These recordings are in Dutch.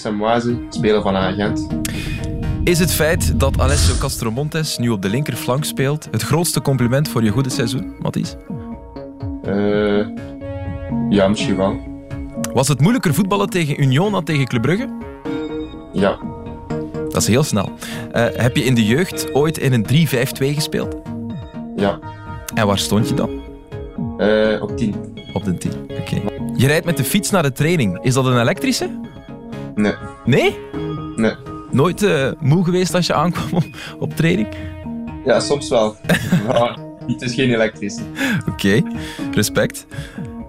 Samoise, speler van Agent. Is het feit dat Alessio Castromontes nu op de linkerflank speelt het grootste compliment voor je goede seizoen, Mathis? Uh, ja, misschien wel. Was het moeilijker voetballen tegen Union dan tegen Club Brugge? Ja. Dat is heel snel. Uh, heb je in de jeugd ooit in een 3-5-2 gespeeld? Ja. En waar stond je dan? Uh, op 10. Op de 10, oké. Okay. Je rijdt met de fiets naar de training. Is dat een elektrische? Nee. Nee? Nee. Nooit uh, moe geweest als je aankwam op, op training? Ja, soms wel. maar het is geen elektrische. Oké, okay. respect.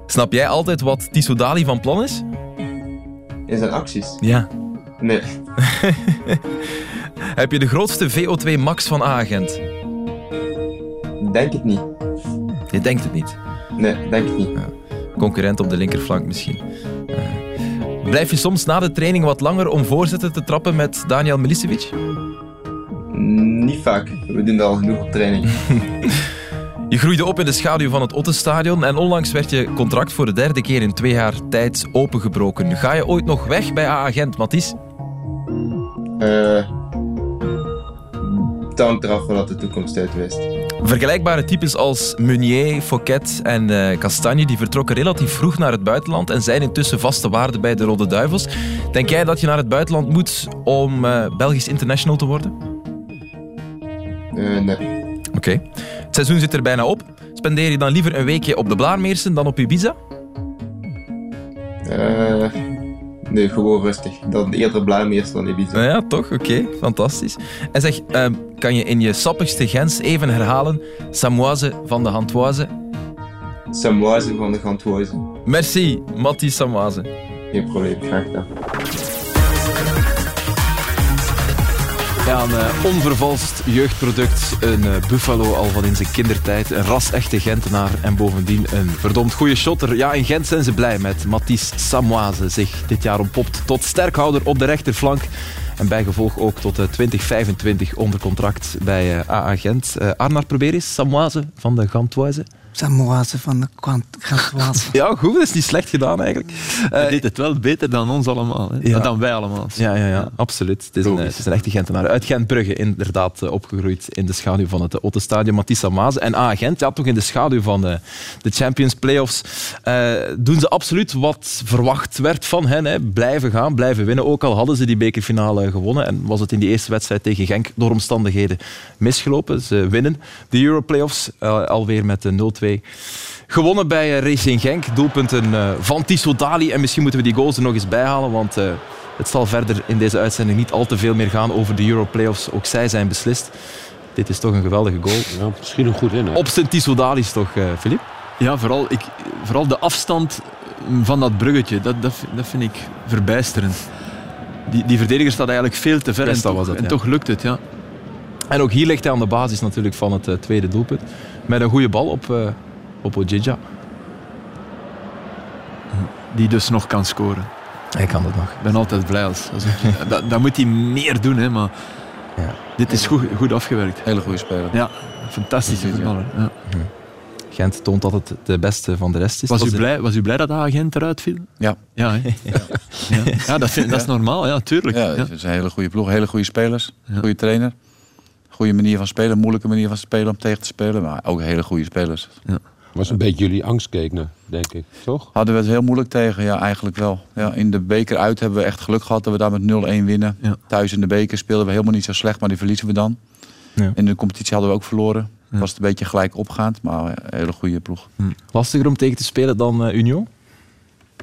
Snap jij altijd wat Tissoudali van plan is? In zijn acties? Ja. Nee. Heb je de grootste VO2 max van A-agent? Denk het niet. Je denkt het niet? Nee, denk het niet. Ja. Concurrent op de linkerflank misschien. Uh, blijf je soms na de training wat langer om voorzetten te trappen met Daniel Milicevic? Niet vaak. We doen dat al genoeg op training. Je groeide op in de schaduw van het Ottenstadion en onlangs werd je contract voor de derde keer in twee jaar tijd opengebroken. Ga je ooit nog weg bij A-agent, Mathies? Uh, het hangt eraf wat de toekomst uitwijst. Vergelijkbare types als Meunier, Fouquet en uh, Castagne die vertrokken relatief vroeg naar het buitenland en zijn intussen vaste waarde bij de Rode Duivels. Denk jij dat je naar het buitenland moet om uh, Belgisch international te worden? Uh, nee. Oké. Okay. Het seizoen zit er bijna op. Spendeer je dan liever een weekje op de Blaarmeersen dan op Ibiza? Uh, nee, gewoon rustig. Dan eerder Blaarmeersen dan Ibiza. Nou ja, toch? Oké, okay. fantastisch. En zeg, uh, kan je in je sappigste Gens even herhalen Samoise van de Gantoise? Samoise van de Gantoise. Merci, Mathis Samoise. Geen probleem, graag gedaan. Een uh, onvervalst jeugdproduct. Een uh, Buffalo al van in zijn kindertijd. Een ras-echte Gentenaar. En bovendien een verdomd goede shotter. Ja, in Gent zijn ze blij met Mathis Samoise. Zich dit jaar ontpopt tot sterkhouder op de rechterflank. En bijgevolg ook tot uh, 2025 onder contract bij AA Gent. Probeer eens. Samoise van de Gantoise. Samoise van de Gantoise. ja, goed. Dat is niet slecht gedaan eigenlijk. Hij deed het wel beter dan ons allemaal. Hè? Ja. Dan wij allemaal. Ja, ja, ja, absoluut. Het is, een, het is een echte Gentenaar. Uit Gent-Brugge inderdaad opgegroeid in de schaduw van het Ottestadion. Matissa Maas. En A Gent, ja, toch in de schaduw van de, de Champions Playoffs, uh, doen ze absoluut wat verwacht werd van hen. Hè. Blijven gaan, blijven winnen. Ook al hadden ze die bekerfinale gewonnen en was het in die eerste wedstrijd tegen Genk door omstandigheden misgelopen. Ze winnen de Europlayoffs uh, alweer met de 0-2 Gewonnen bij Racing Genk. Doelpunten uh, van Tissot Dali. En misschien moeten we die goals er nog eens bijhalen, want uh, het zal verder in deze uitzending niet al te veel meer gaan over de Europlayoffs. Ook zij zijn beslist. Dit is toch een geweldige goal. Ja, misschien een goed in. Hè? Op zijn Tissot Dali's toch, Filip? Ja, vooral, ik, vooral de afstand van dat bruggetje. Dat, dat, dat vind ik verbijsterend. Die, die verdediger staat eigenlijk veel te ver. En, toch, was het, en ja. toch lukt het, ja. En ook hier ligt hij aan de basis natuurlijk van het uh, tweede doelpunt. Met een goede bal op, uh, op Ojija. Die dus nog kan scoren. Hij kan het nog. Ik ben altijd blij als, als ik, dat, dat, moet hij meer doen, hè, maar ja. dit is goed, goed afgewerkt. Hele goede speler. Ja, fantastische voetballer. Ja. Gent toont dat het de beste van de rest is. Was, u, blij, was u blij dat de agent eruit viel? Ja. Ja, ja. ja. dat, dat, is normaal, ja, tuurlijk. Ja, het is een hele goede ploeg, hele goede spelers, goede trainer goede manier van spelen, moeilijke manier van spelen om tegen te spelen. Maar ook hele goede spelers. Ja. Was een beetje jullie angstkekener, denk ik, toch? Hadden we het heel moeilijk tegen, ja, eigenlijk wel. Ja, in de beker uit hebben we echt geluk gehad dat we daar met 0-1 winnen. Ja. Thuis in de beker speelden we helemaal niet zo slecht, maar die verliezen we dan. Ja. In de competitie hadden we ook verloren. Ja. Was het een beetje gelijk opgaand, maar een hele goede ploeg. Hm. Lastiger om tegen te spelen dan uh, Union?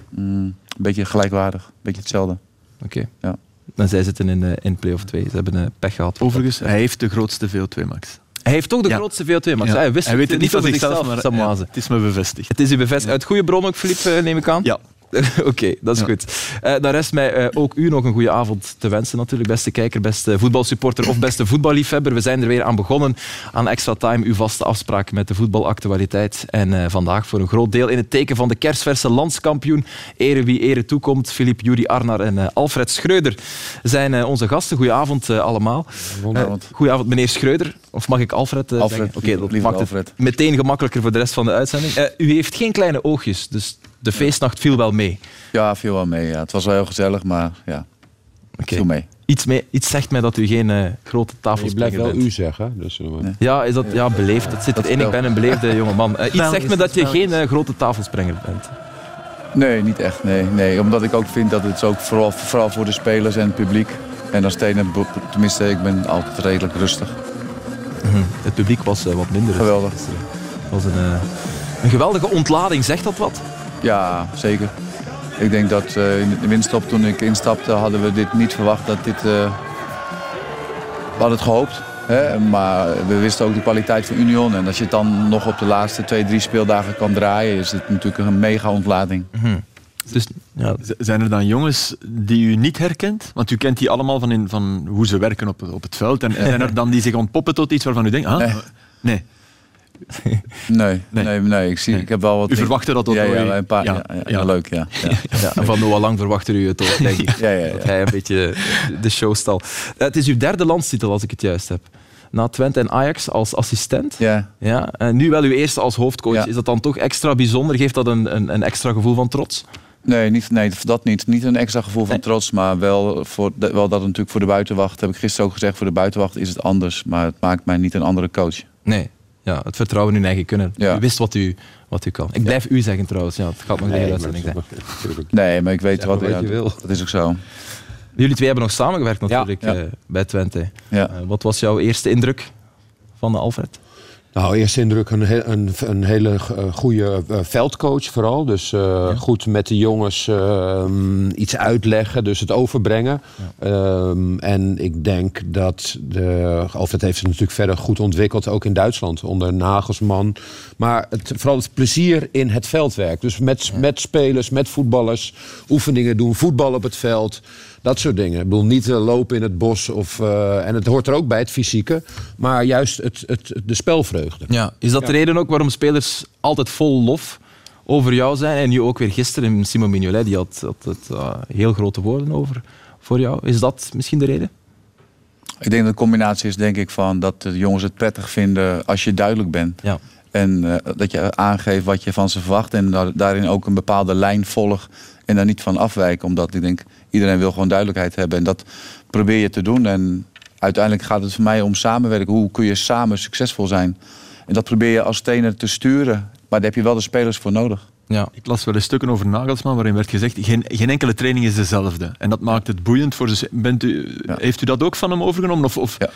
Mm, een beetje gelijkwaardig, een beetje hetzelfde. Oké. Okay. Ja. En zij zitten in, uh, in play-off 2. Ze hebben uh, pech gehad. Overigens, hij heeft de grootste VO2 max. Hij heeft toch de ja. grootste VO2 max. Ja. Hij, wist hij weet het niet van zichzelf, maar het is me bevestigd. Het is u bevestigd. Uit goede bron ook, Filip, neem ik aan? Ja. Oké, dat is goed. Uh, dan rest mij uh, ook u nog een goede avond te wensen natuurlijk, beste kijker, beste voetbalsupporter of beste voetballiefhebber. We zijn er weer aan begonnen aan Extra Time, uw vaste afspraak met de voetbalactualiteit. En uh, vandaag voor een groot deel in het teken van de kerstverse landskampioen. Ere wie ere toekomt. Filip, Juri Arnar en Alfred Schreuder zijn onze gasten. Goedenavond allemaal. Goedenavond. Goedenavond, meneer Schreuder. Of mag ik Alfred Alfred, Oké, okay, dat maakt het meteen gemakkelijker voor de rest van de uitzending. u heeft geen kleine oogjes, dus de feestnacht viel wel mee. Ja, viel wel mee. Ja. Het was wel heel gezellig, maar ja, okay. viel mee. Iets, mee, iets zegt mij dat u geen uh, grote tafels Je blijft wel u zeggen. Dus, uh, Ja, is dat ja, beleefd. Dat zit dat erin. Ik ben een beleefde jongeman. Uh, iets zegt me dat je geen grote tafelsprenger bent. Nee, niet echt. Nee, nee. Omdat ik ook vind dat het ook vooral, vooral voor de spelers en het publiek. En als trainer, tenminste, ik ben altijd redelijk rustig. Mhm. Het publiek was wat minder. Geweldig. Het was een, een geweldige ontlading. Zegt dat wat? Ja, zeker. Ik denk dat uh, in de winststop toen ik instapte hadden we dit niet verwacht dat dit... Uh, we hadden het gehoopt. Hè? Maar we wisten ook de kwaliteit van Union. En als je het dan nog op de laatste twee, drie speeldagen kan draaien... is het natuurlijk een mega ontlading. Mm Dus, ja. Zijn er dan jongens die u niet herkent? Want u kent die allemaal van, in, van hoe ze werken op, op het veld. En zijn er dan die zich ontpoppen tot iets waarvan u denkt... Ah, nee. Nee, nee, nee, ik, zie, ik heb wel wat... U verwachtte dat ook ja, ja, een paar, ja, ja, leuk, ja. ja. Van Noah Lang verwachtte u het ook, denk ik. ja, ja, Dat hij een beetje de show stal. Het is uw derde landstitel, als ik het juist heb. Na Twente en Ajax als assistent. Ja. Ja, en nu wel uw eerste als hoofdcoach. Is dat dan toch extra bijzonder? Geeft dat een, een, een extra gevoel van trots? Nee, niet, nee, dat niet. Niet een extra gevoel van trots, maar wel, voor, wel dat natuurlijk voor de buitenwacht, heb ik gisteren ook gezegd, voor de buitenwacht is het anders. Maar het maakt mij niet een andere coach. Nee, ja, het vertrouwen in eigen kunnen. Ja. U wist wat u, wat u kan. Ik blijf u zeggen trouwens. Ja, het gaat nog nee, de hele zijn. Nee, maar ik weet wat, wat je wil. Dat is ook zo. Jullie twee hebben nog samengewerkt natuurlijk uh, bij Twente. Ja. Uh, wat was jouw eerste indruk van Alfred? Nou, eerste indruk een, een, een hele eh, goede uh, veldcoach vooral. Dus uh, goed met de jongens uh, iets uitleggen, dus het overbrengen. Ja. Um, en ik denk dat de, Alfred heeft het natuurlijk verder goed ontwikkeld, ook in Duitsland onder Nagelsman. Maar het, vooral het plezier in het veldwerk. Dus met, ja. met spelers, met voetballers, oefeningen doen, voetbal op het veld. Dat soort dingen. Ik bedoel, niet uh, lopen in het bos. Of, uh, en het hoort er ook bij, het fysieke. Maar juist het, het, de spelvreugde. Ja. Is dat de reden ook waarom spelers altijd vol lof over jou zijn? En nu ook weer gisteren, Simon Mignolet, die had, had het, uh, heel grote woorden over voor jou. Is dat misschien de reden? Ik denk dat de combinatie is denk ik van dat de jongens het prettig vinden als je duidelijk bent. Ja. En uh, dat je aangeeft wat je van ze verwacht. En daarin ook een bepaalde lijn volgt. En daar niet van afwijken. Omdat ik denk, iedereen wil gewoon duidelijkheid hebben. En dat probeer je te doen. En uiteindelijk gaat het voor mij om samenwerken. Hoe kun je samen succesvol zijn? En dat probeer je als trainer te sturen. Maar daar heb je wel de spelers voor nodig. Ja. Ik las wel eens stukken over Nagelsman waarin werd gezegd geen, geen enkele training is dezelfde. En dat maakt het boeiend voor ze. Bent u, Heeft u dat ook van hem overgenomen? Of, of ja.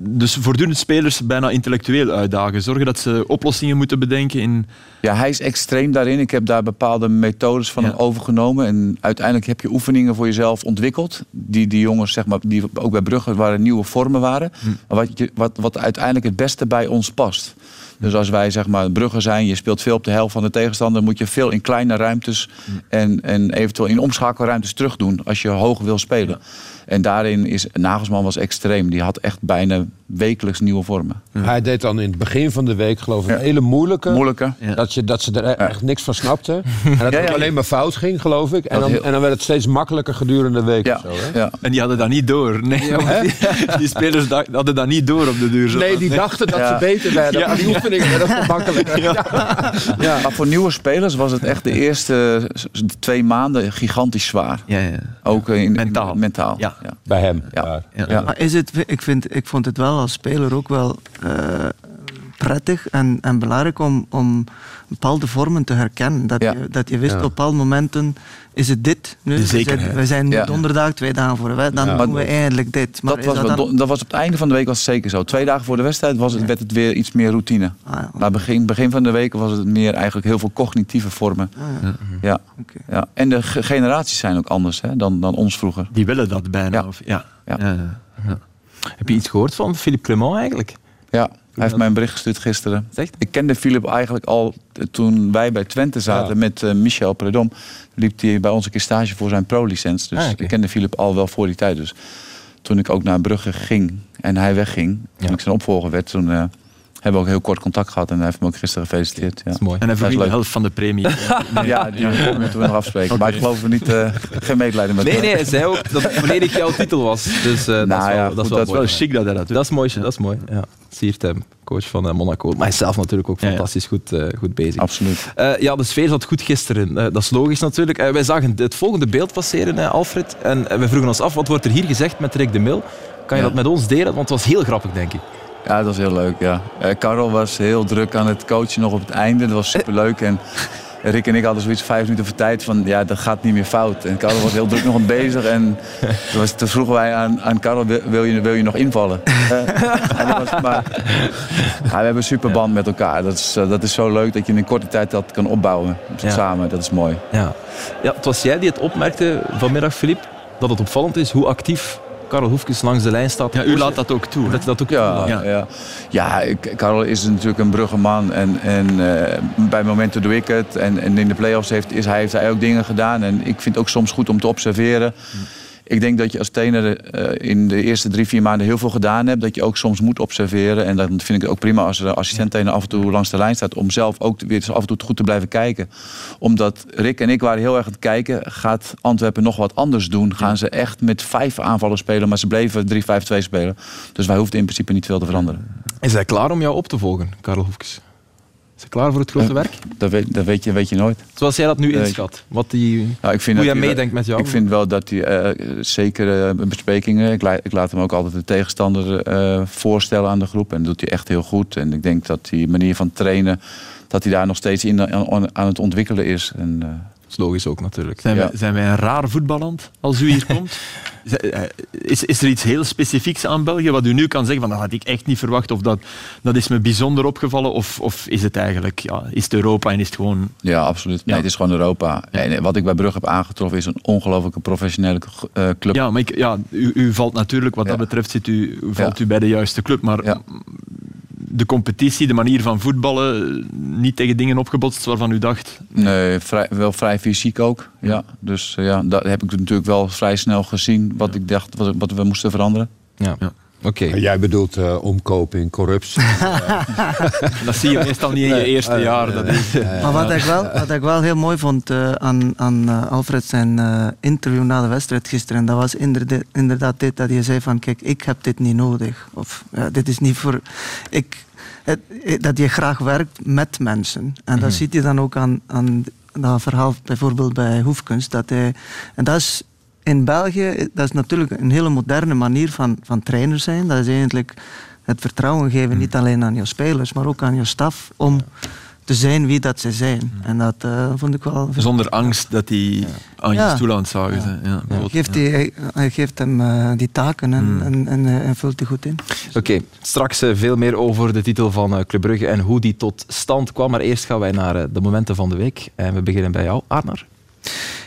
Dus voortdurend spelers bijna intellectueel uitdagen. Zorgen dat ze oplossingen moeten bedenken. In... Ja, hij is extreem daarin. Ik heb daar bepaalde methodes van hem overgenomen. En uiteindelijk heb je oefeningen voor jezelf ontwikkeld. Die, die jongens, zeg maar, die ook bij Brugge waren nieuwe vormen waren. Hm. Wat, wat, wat uiteindelijk het beste bij ons past. Dus als wij zeg maar bruggen zijn, je speelt veel op de helft van de tegenstander, moet je veel in kleine ruimtes hm. en, en eventueel in omschakelruimtes terug doen als je hoog wil spelen. En daarin is Nagelsman was extreem. Die had echt bijna wekelijks nieuwe vormen. Hij deed dan in het begin van de week geloof ik een hele moeilijke. Moeilijke. Dat, je, dat ze er echt niks van snapten. En dat het alleen maar fout ging geloof ik. En dan, en dan werd het steeds makkelijker gedurende de week. Ja. Zo, hè? En die hadden dat niet door. Nee, die, die, spelers hadden dat niet door op de duur. Zo. Nee, die dachten dat ze beter werden. Maar die oefeningen werden gemakkelijker. Ja. Maar voor nieuwe spelers was het echt de eerste twee maanden gigantisch zwaar. Ja, ja. Ook in, mentaal. mentaal. Ja. Bij hem. Ja. Ja. Maar is het, ik, vind, ik vond het wel als speler ook wel uh, prettig en, en belangrijk om, om bepaalde vormen te herkennen. Dat, je, dat je wist op bepaalde momenten is het dit. Nu, we zijn, we zijn nu donderdag, twee dagen voor de wedstrijd, dan doen we eigenlijk dit. Maar dat, was, dat, dan... dat, was op het einde van de week was het zeker zo. Twee dagen voor de wedstrijd was het, werd het weer iets meer routine. Ah, Maar begin, begin van de week was het meer eigenlijk heel veel cognitieve vormen. Ah, ja. Okay. ja. En de generaties zijn ook anders hè, dan, dan ons vroeger. Die willen dat bijna. Of, ja. Ja. Heb je iets gehoord van Philippe Clement eigenlijk? Ja, hij heeft mij een bericht gestuurd gisteren. Zegt? Ik kende Philip eigenlijk al toen wij bij Twente zaten met uh, Michel Predom. Liep hij bij ons een keer stage voor zijn pro-licens. Dus ah, ik kende Philip al wel voor die tijd. Dus toen ik ook naar Brugge ging en hij wegging, toen ik zijn opvolger werd, toen uh, hebben we ook heel kort contact gehad en hij heeft me ook gisteren gefeliciteerd. Ja. Dat is mooi. En hij verdient de helft van de premie. ja, die moeten we nog afspreken. Maar ik geloof er niet, uh, geen medelijden met Nee, nee, hij zei ook dat het volledig jouw titel was. Dus uh, nou, dat is wel, ja, dat is wel, dat wel chic dat hij dat doet. Dat is mooi, dat is mooi. Ja. Siert hem, coach van uh, Monaco. Maar hij is zelf natuurlijk ook fantastisch goed, uh, goed bezig. Absoluut. Uh, ja, de sfeer zat goed gisteren. dat is logisch natuurlijk. wij zagen het volgende beeld passeren, Alfred. En we vroegen ons af, wat wordt er hier gezegd met Rick de Mil? Kan je ja. dat met ons delen? Want het was heel grappig, denk ik. Ja, dat was heel leuk. Ja. Uh, Karel was heel druk aan het coachen nog op het einde. Dat was superleuk. En Rick en ik hadden zoiets vijf minuten voor tijd van ja, dat gaat niet meer fout. En Karel was heel druk nog aan bezig. En toen, was, toen vroegen wij aan, aan Karel, wil je, wil je nog invallen? uh, was, maar, ja, we hebben een super band met elkaar. Dat is, uh, dat is zo leuk dat je in een korte tijd dat kan opbouwen. Ja. Samen, dat is mooi. Ja. Ja, het was jij die het opmerkte vanmiddag, Filip, dat het opvallend is hoe actief Karel Hoefkes langs de lijn staat. Ja, u laat dat ook toe. Dat dat ook ja, ja. ja. ja Karel is natuurlijk een bruggeman. En, en uh, bij momenten doe ik het. En, en in de play-offs heeft, is, hij, heeft hij ook dingen gedaan. En ik vind het ook soms goed om te observeren. Hm ik denk dat je als trainer uh, in de eerste drie, vier maanden heel veel gedaan hebt. Dat je ook soms moet observeren. En dan vind ik ook prima als de assistent af en toe langs de lijn staat. Om zelf ook weer af en toe goed te blijven kijken. Omdat Rick en ik waren heel erg aan het kijken. Gaat Antwerpen nog wat anders doen? Gaan ze echt met vijf aanvallen spelen? Maar ze bleven 3-5-2 spelen. Dus wij hoefden in principe niet veel te veranderen. Is hij klaar om jou op te volgen, Karel Hoefkes? Is hij klaar voor het grote werk? Dat weet, dat weet, je, weet je nooit. Zoals jij dat nu inschat. Wat die, nou, ik vind hoe jij meedenkt met jou. Ik vind wel dat hij uh, zeker uh, besprekingen. Ik, ik, laat hem ook altijd de tegenstander uh, voorstellen aan de groep. En dat doet hij echt heel goed. En ik denk dat die manier van trainen. dat hij daar nog steeds in aan, aan het ontwikkelen is. En, dat is logisch ook natuurlijk. Zijn, wij, zijn wij een raar voetballand als u hier komt? Eh, is, is er iets heel specifieks aan België wat u nu kan zeggen van dat had ik echt niet verwacht of dat, dat is me bijzonder opgevallen of, of is het eigenlijk ja, is het Europa en is het gewoon... Ja, absoluut. Nee, het is gewoon Europa. En wat ik bij Brugge heb aangetroffen is een ongelooflijke professionele uh, club. Ja, maar ik, ja, u, u, valt natuurlijk wat dat betreft zit u, valt u bij de juiste club, maar de competitie, de manier van voetballen, niet tegen dingen opgebotst waarvan u dacht? Nee, vrij, wel vrij fysiek ook. Ja. Dus uh, ja, dat heb ik natuurlijk wel vrij snel gezien wat ik dacht wat, wat we moesten veranderen. Ja. ja. Okay. Jij bedoelt uh, omkoping, corruptie. dat zie je meestal niet in je eerste jaar. Dat is. maar wat ik, wel, wat ik wel heel mooi vond uh, aan, aan uh, Alfred zijn interview na de wedstrijd gisteren, dat was inderdaad, inderdaad dit dat hij zei van kijk, ik heb dit niet nodig. Of dit is niet voor... Ik, het, dat je graag werkt met mensen. En dat mm -hmm. ziet je dan ook aan, aan dat verhaal bijvoorbeeld bij Hoefkunst. Dat hij, en dat is in België, dat is natuurlijk een hele moderne manier van, van trainer zijn. Dat is eigenlijk het vertrouwen geven, mm. niet alleen aan je spelers, maar ook aan je staf, om te zijn wie dat ze zijn. En dat uh, vond ik wel... Zonder angst dat die aan je stoel aan het zagen zijn. Ja. Geeft die, hij, geeft hem uh, die taken en, mm. en, en, en, vult die goed in. Oké, okay. straks uh, veel meer over de titel van Club Brugge en hoe die tot stand kwam. Maar eerst gaan wij naar de momenten van de week. En we beginnen bij jou, Arnar.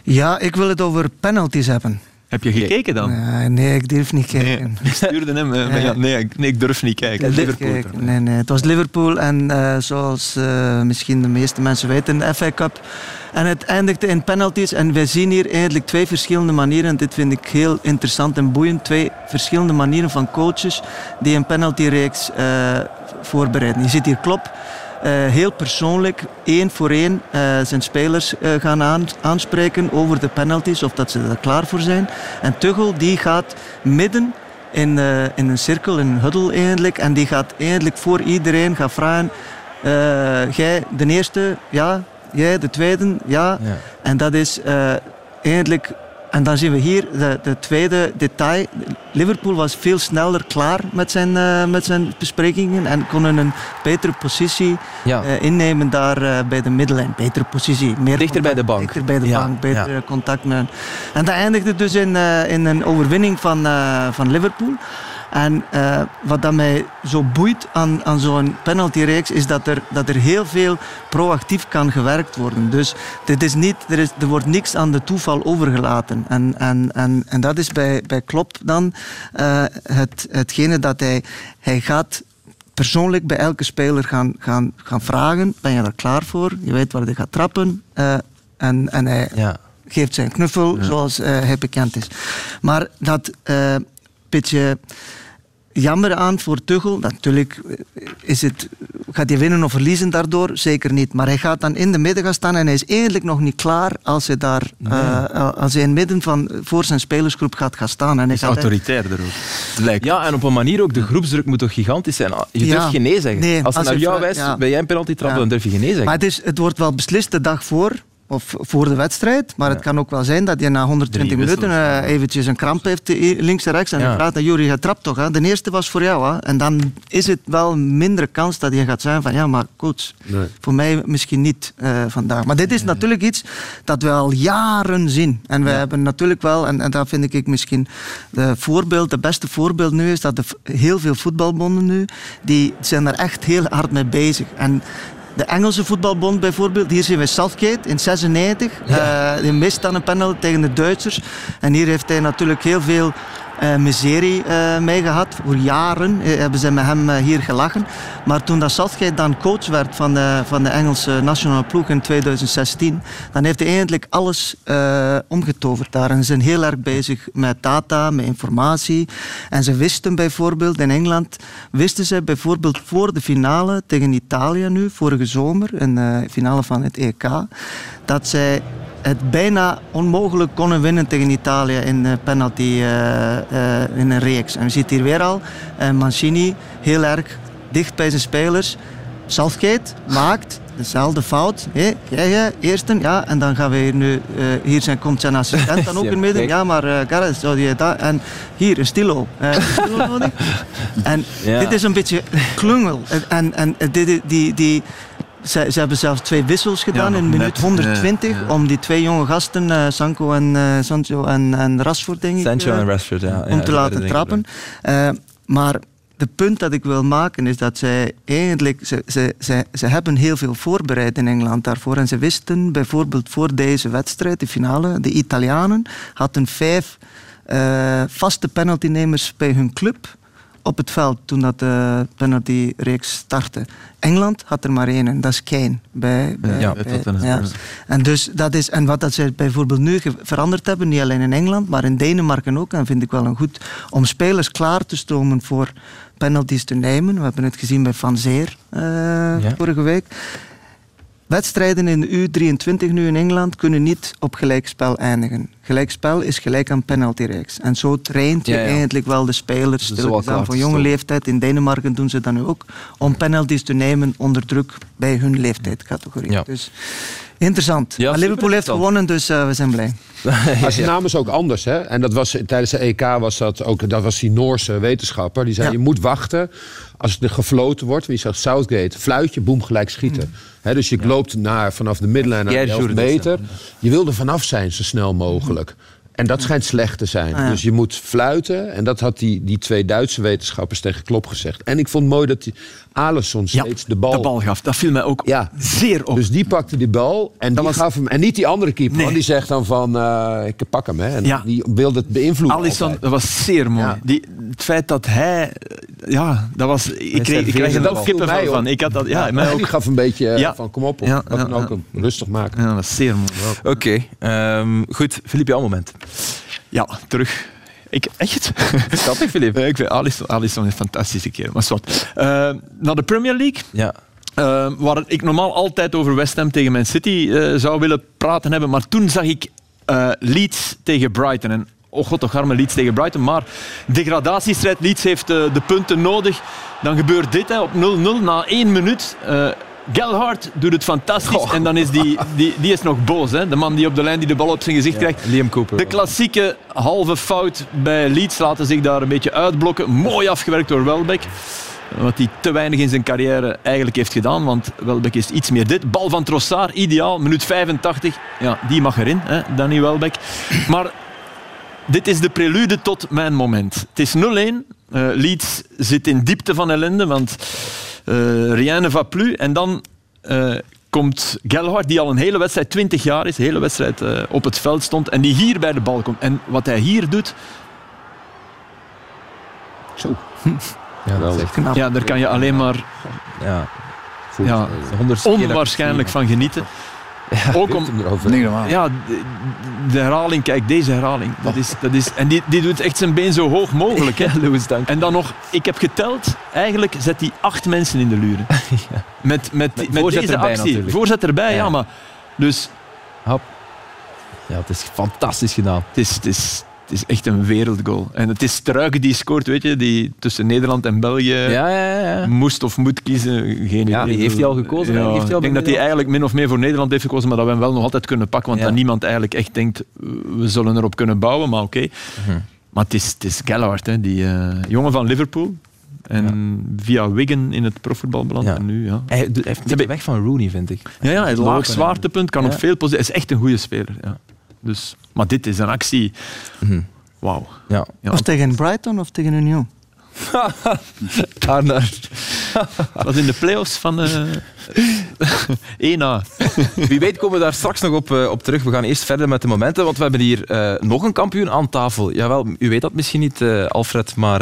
Ja, ik wil het over penalties hebben. Heb je gekeken dan? Uh, nee, ik durf niet kijken. Nee, ik stuurde hem, uh, ja, nee, nee, ik durf niet kijken. Liverpool. Kijken. Nee, nee, het was Liverpool en uh, zoals misschien de meeste mensen weten, de FA Cup. En het eindigde in penalties en wij zien hier eigenlijk twee verschillende manieren. Dit vind ik heel interessant en boeiend. Twee verschillende manieren van coaches die een penaltyreeks voorbereiden. Je ziet hier Klop uh, heel persoonlijk, één voor één, uh, zijn spelers uh, gaan aan, aanspreken over de penalties, of dat ze er klaar voor zijn. En Tuchel die gaat midden in, in een cirkel, in een huddle eigenlijk, en die gaat eigenlijk voor iedereen gaan vragen, jij de eerste, ja, jij de tweede, ja. ja. En dat is eigenlijk en dan zien we hier de, de, tweede detail. Liverpool was veel sneller klaar met zijn, uh, met zijn besprekingen en konden een betere positie ja. uh, innemen daar uh, bij de middellijn. Betere positie. Meer dichter bij de bank. Dichter bij de ja. bank, beter ja. contact met En dat eindigde dus in, in een overwinning van, van Liverpool. En uh, wat dat mij zo boeit aan, aan zo'n penaltyreeks is dat er, dat er heel veel proactief kan gewerkt worden. Dus dit is niet, er, is, er wordt niks aan de toeval overgelaten. En, en, en, en dat is bij, bij Klopp dan uh, het, hetgene dat hij, hij gaat persoonlijk bij elke speler gaan, gaan, gaan vragen: ben je er klaar voor? Je weet waar hij gaat trappen. Uh, en, en hij ja. geeft zijn knuffel zoals uh, hij bekend is. Maar dat uh, beetje jammer aan voor Tuchel. Natuurlijk is het, gaat hij winnen of verliezen daardoor, zeker niet. Maar hij gaat dan in de midden gaan staan en hij is eigenlijk nog niet klaar als hij daar, uh, als hij in het midden van voor zijn spelersgroep gaat gaan staan. En hij is autoritairder ook. Lijkt. Ja, en op een manier ook, de groepsdruk moet toch gigantisch zijn. Je durft geen nee zeggen. Nee, als het naar jou wijst, ja. ben jij een penalty trappen, dan durf je geen nee zeggen. Maar het, is, het wordt wel beslist de dag voor of voor de wedstrijd. Maar het kan ook wel zijn dat je na 120 minuten uh, eventjes een kramp heeft links en rechts. En ja. vraagt aan Jury, je trapt toch? Hè? De eerste was voor jou. Hè? En dan is het wel minder kans dat je gaat zijn van ja, maar coach, voor mij misschien niet uh, vandaag. Maar dit is natuurlijk iets dat we al jaren zien. En we hebben natuurlijk wel, en, en dat vind ik misschien de voorbeeld, de beste voorbeeld nu is dat de, heel veel voetbalbonden nu, die zijn er echt heel hard mee bezig. En de Engelse voetbalbond bijvoorbeeld, hier zien we Southgate in 96. Ja. Uh, die mist dan een panel tegen de Duitsers. En hier heeft hij natuurlijk heel veel miserie uh, mee gehad. Voor jaren uh, hebben ze met hem hier gelachen. Maar toen dat Southgate dan coach werd van de, van de Engelse nationale ploeg in 2016, dan heeft hij eigenlijk alles omgetoverd daar. En ze zijn heel erg bezig met data, met informatie. En ze wisten bijvoorbeeld in Engeland, wisten ze bijvoorbeeld voor de finale tegen Italië nu, vorige zomer, de finale van het EK, dat zij het bijna onmogelijk konden winnen tegen Italië in de penalty uh, uh, in een reeks. En we zien hier weer al uh, Mancini heel erg dicht bij zijn spelers. Southgate maakt dezelfde fout. Hey, jij, jij, eerste, ja, en dan gaan we hier nu, hier zijn, komt zijn assistent dan ook in midden. Ja, maar uh, Gareth, zou je dat? En hier, een stilo. een stilo nodig. En ja. dit is een beetje klungel. En, en, en die, die, die ze, ze, hebben zelfs twee wissels gedaan in minuut 120 om die twee jonge gasten, uh, Sanko en uh, Sancho en, en Rashford, denk ik. Sancho en Rashford, ja. Om te laten trappen. Maar de punt dat ik wil maken is dat zij eigenlijk, ze, ze, ze, ze hebben heel veel voorbereid in Engeland daarvoor. En ze wisten bijvoorbeeld voor deze wedstrijd, de finale, de Italianen hadden vijf vaste penaltynemers bij hun club op het veld toen dat de penaltyreeks startte. Engeland had er maar één en dat is Kane. Bij, bij, ja, bij, ja. En, dus dat is, en wat dat ze bijvoorbeeld nu veranderd hebben, niet alleen in Engeland, maar in Denemarken ook, en vind ik wel een goed, om spelers klaar te stomen voor penalties te nemen. We hebben het gezien bij Van Zeer uh, vorige week. Wedstrijden in de U23 nu in Engeland kunnen niet op gelijkspel eindigen. Gelijkspel is gelijk aan penaltyreeks. En zo traint je eigenlijk wel de spelers dus van jonge leeftijd. In Denemarken doen ze dat nu ook. Om penalties te nemen onder druk bij hun leeftijdscategorie. Dus interessant. maar Liverpool heeft gewonnen, dus uh, we zijn blij. Maar zijn naam is ook anders. Hè? En dat was, tijdens de EK was dat ook dat was die Noorse wetenschapper. Die zei, je moet wachten als er gefloten wordt. Wie zegt Southgate, fluitje, boem, gelijk schieten. Mm. dus je loopt naar, vanaf de middenlijn naar de 11 meter. Je wil er vanaf zijn, zo snel mogelijk. En dat schijnt slecht te zijn. Ah, dus je moet fluiten. En dat had die, die twee Duitse wetenschappers tegen Klop gezegd. En ik vond het mooi dat die Alisson steeds de bal... de bal gaf. Dat viel mij ook ja. zeer op. Dus die pakte die bal en die gaf hem... En niet die andere keeper, nee. die zegt dan van... Uh, ik pak hem, hè. En ja. die wilde het beïnvloeden Alisson, dat was zeer mooi. Die, het feit dat hij... Ja, dat was... Ik kreeg, ik kreeg er wel kippen van. Ik had dat, ja, mij ook. Die gaf een beetje van kom op. Dat ook rustig maken. Ja, dat was zeer mooi. Oké, okay, um, goed. Filip, jouw moment. Ja, terug. Ik, echt? Schattig, Filip. ik vind Alisson, Alisson een fantastische keer. Maar wat. Uh, naar de Premier League. Ja. Uh, waar ik normaal altijd over West Ham tegen Man City uh, zou willen praten hebben. Maar toen zag ik Leeds tegen Brighton. En oh god, toch arme Leeds tegen Brighton. Maar degradatiestrijd, Leeds heeft de punten nodig. Dan gebeurt dit hè, op 0-0 na één minuut. Gelhard doet het fantastisch en dan is die, die, die is nog boos. Hè? De man die op de lijn die de bal op zijn gezicht krijgt. Liam Cooper. De klassieke halve fout bij Leeds laten zich daar een beetje uitblokken. Mooi afgewerkt door Welbeck. Wat hij te weinig in zijn carrière eigenlijk heeft gedaan. Want Welbeck is iets meer dit. Bal van Trossard, ideaal. Minuut 85. Ja, die mag erin, hè, Danny Welbeck. Maar dit is de prelude tot mijn moment. Het is 0-1. Uh, Leeds zit in diepte van ellende, want uh, rien ne va plus. En dan uh, komt Gelhard, die al een hele wedstrijd, 20 jaar is, de hele wedstrijd uh, op het veld stond, en die hier bij de bal komt. En wat hij hier doet... Zo. Ja, dat is echt knap. Ja, daar kan je alleen maar ja. Ja, onwaarschijnlijk van genieten. Ja, ook om. Ja, de, de, herhaling, kijk, deze herhaling. Dat is, dat is, en die, die doet echt zijn been zo hoog mogelijk. Hè. Louis, dank. En dan nog, ik heb geteld, eigenlijk zet hij acht mensen in de luren. ja. Met, met, met, met deze erbij, actie. Natuurlijk. Voorzet erbij, ja. ja, maar. Dus. Hop. Ja, het is fantastisch gedaan. Het is, het is, het is echt een wereldgoal. En het is Struiken die scoort, weet je, die tussen Nederland en België ja, ja, ja. moest of moet kiezen. Geen ja, idee. heeft hij al gekozen? Heeft hij al ik denk dat hij eigenlijk min of meer voor Nederland heeft gekozen, maar dat we hem wel nog altijd kunnen pakken, want dat niemand eigenlijk echt denkt, we zullen erop kunnen bouwen, maar oké. Okay. Mhm. Maar het is, het is hè, die uh, jongen van Liverpool. En via Wigan in het profvoetbal beland. En nu, ja. Hij heeft een weg van Rooney, vind ik. Ja, ja het laag zwaartepunt kan op veel posities. Hij is echt een goede speler. Ja. Dus, maar dit is een actie. Mm Wauw. Ja. ja. Of tegen Brighton of tegen Union? Daarnaar. Dat in de play-offs van uh, eh, 1A. Wie weet komen we daar straks nog op, uh, op terug. We gaan eerst verder met de momenten, want we hebben hier uh, nog een kampioen aan tafel. Jawel, u weet dat misschien niet, Alfred, maar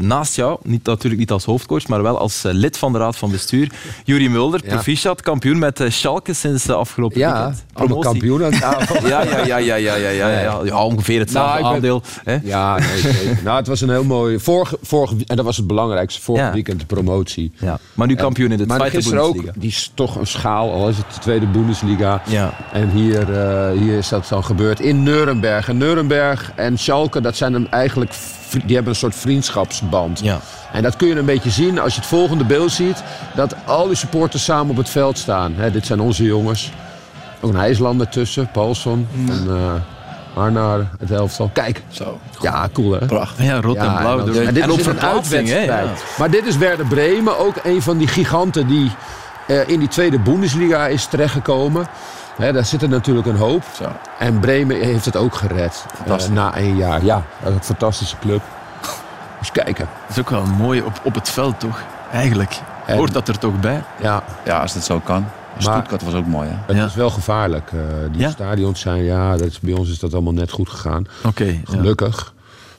naast jou, niet, natuurlijk niet als hoofdcoach, maar wel als lid van de Raad van Bestuur, Juri Mulder, ja. proficiat, kampioen met Schalke sinds de afgelopen ja, weekend. Ja, kampioen aan tafel. ja, ja, ja, ja, ja, ja, ja, ja, ja, ongeveer hetzelfde nou, aandeel. Hè? Ja, nee, nou, het was een heel mooi... Vorige, vorige, en dat was het belangrijkste, vorig weekend de promotie. Ja. Maar nu kampioen in de tweede Bundesliga. Die is toch een schaal, al is het de tweede Bundesliga. Ja. En hier, uh, hier is dat dan gebeurd in Nuremberg. En Nuremberg en Schalke, dat zijn hem eigenlijk, die hebben een soort vriendschapsband. Ja. En dat kun je een beetje zien als je het volgende beeld ziet. Dat al die supporters samen op het veld staan. dit zijn onze jongens. Ook een IJslander tussen, Paulson. Mm. En, uh, Arnaar, het elftal. Kijk. Zo. Ja, cool hè? Prachtig. Ja, rood en blauw. En, en, dit en is een uitwedstrijd. Maar dit is Werder Bremen, ook een van die giganten die in die tweede Bundesliga is terechtgekomen. Daar zit er natuurlijk een hoop. Zo. En Bremen heeft het ook gered. Uh, na één jaar. Ja, dat is een fantastische club. Eens kijken. Dat is ook wel mooi op, op het veld, toch? Eigenlijk. En, Hoort dat er toch bij? Ja, ja als het zo kan. Stuttgart was ook mooi, hè? Het ja. is wel gevaarlijk. Uh, die ja? stadions zijn, ja, dat is, bij ons is dat allemaal net goed gegaan. Oké. Gelukkig.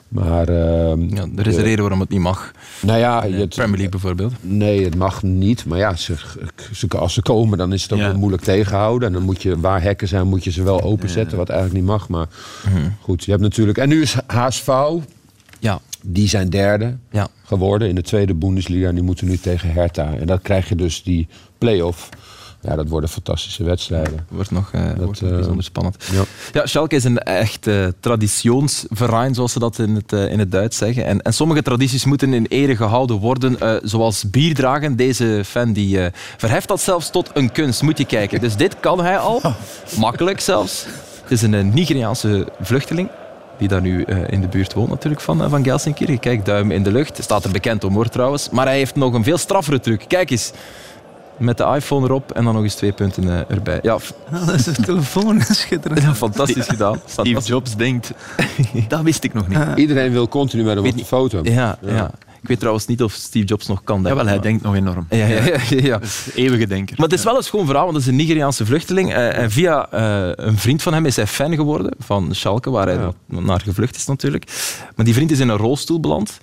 Maar, uh, ja, er is een reden waarom het niet mag. Nou ja, de Premier League bijvoorbeeld. Nee, het mag niet. Maar ja, ze, ze, als ze komen, dan is het ook wel moeilijk tegenhouden. En dan moet je, waar hekken zijn, moet je ze wel openzetten. Wat eigenlijk niet mag. Maar mhm. goed, je hebt natuurlijk... En nu is HSV. Ja. Die zijn derde ja. geworden in de tweede Bundesliga. En die moeten nu tegen Hertha. En dan krijg je dus die play-off ja, dat worden fantastische wedstrijden. Wordt nog, uh, wordt nog bijzonder spannend. Ja. ja, Schalke is een echt uh, traditionsverein, zoals ze dat in het, in het Duits zeggen. En, en sommige tradities moeten in ere gehouden worden, zoals bierdragen. Deze fan die verheft dat zelfs tot een kunst, moet je kijken. Dus dit kan hij al, makkelijk zelfs. Het is een Nigeriaanse vluchteling die daar nu uh, in de buurt woont natuurlijk van, uh, van Gelsenkirchen. Kijk, duim in de lucht. Staat er bekend om hoor trouwens. Maar hij heeft nog een veel straffere truc. Kijk eens met de iPhone erop en dan nog eens twee punten uh, erbij. Ja, oh, dat is een telefoon, schitterend. Ja, fantastisch gedaan. Steve Jobs denkt, dat wist ik nog niet. Iedereen wil continu met hem op de foto. Ja, ja. Ik weet trouwens niet of Steve Jobs nog kan denken. Ja, wel, hij denkt nog enorm. Ja, ja, ja, ja. eeuwige denker. Maar het is wel een schoon verhaal, want het is een Nigeriaanse vluchteling. Uh, en via uh, een vriend van hem is hij fan geworden, van Schalke, waar hij naar gevlucht is natuurlijk. Maar die vriend is in een rolstoel beland.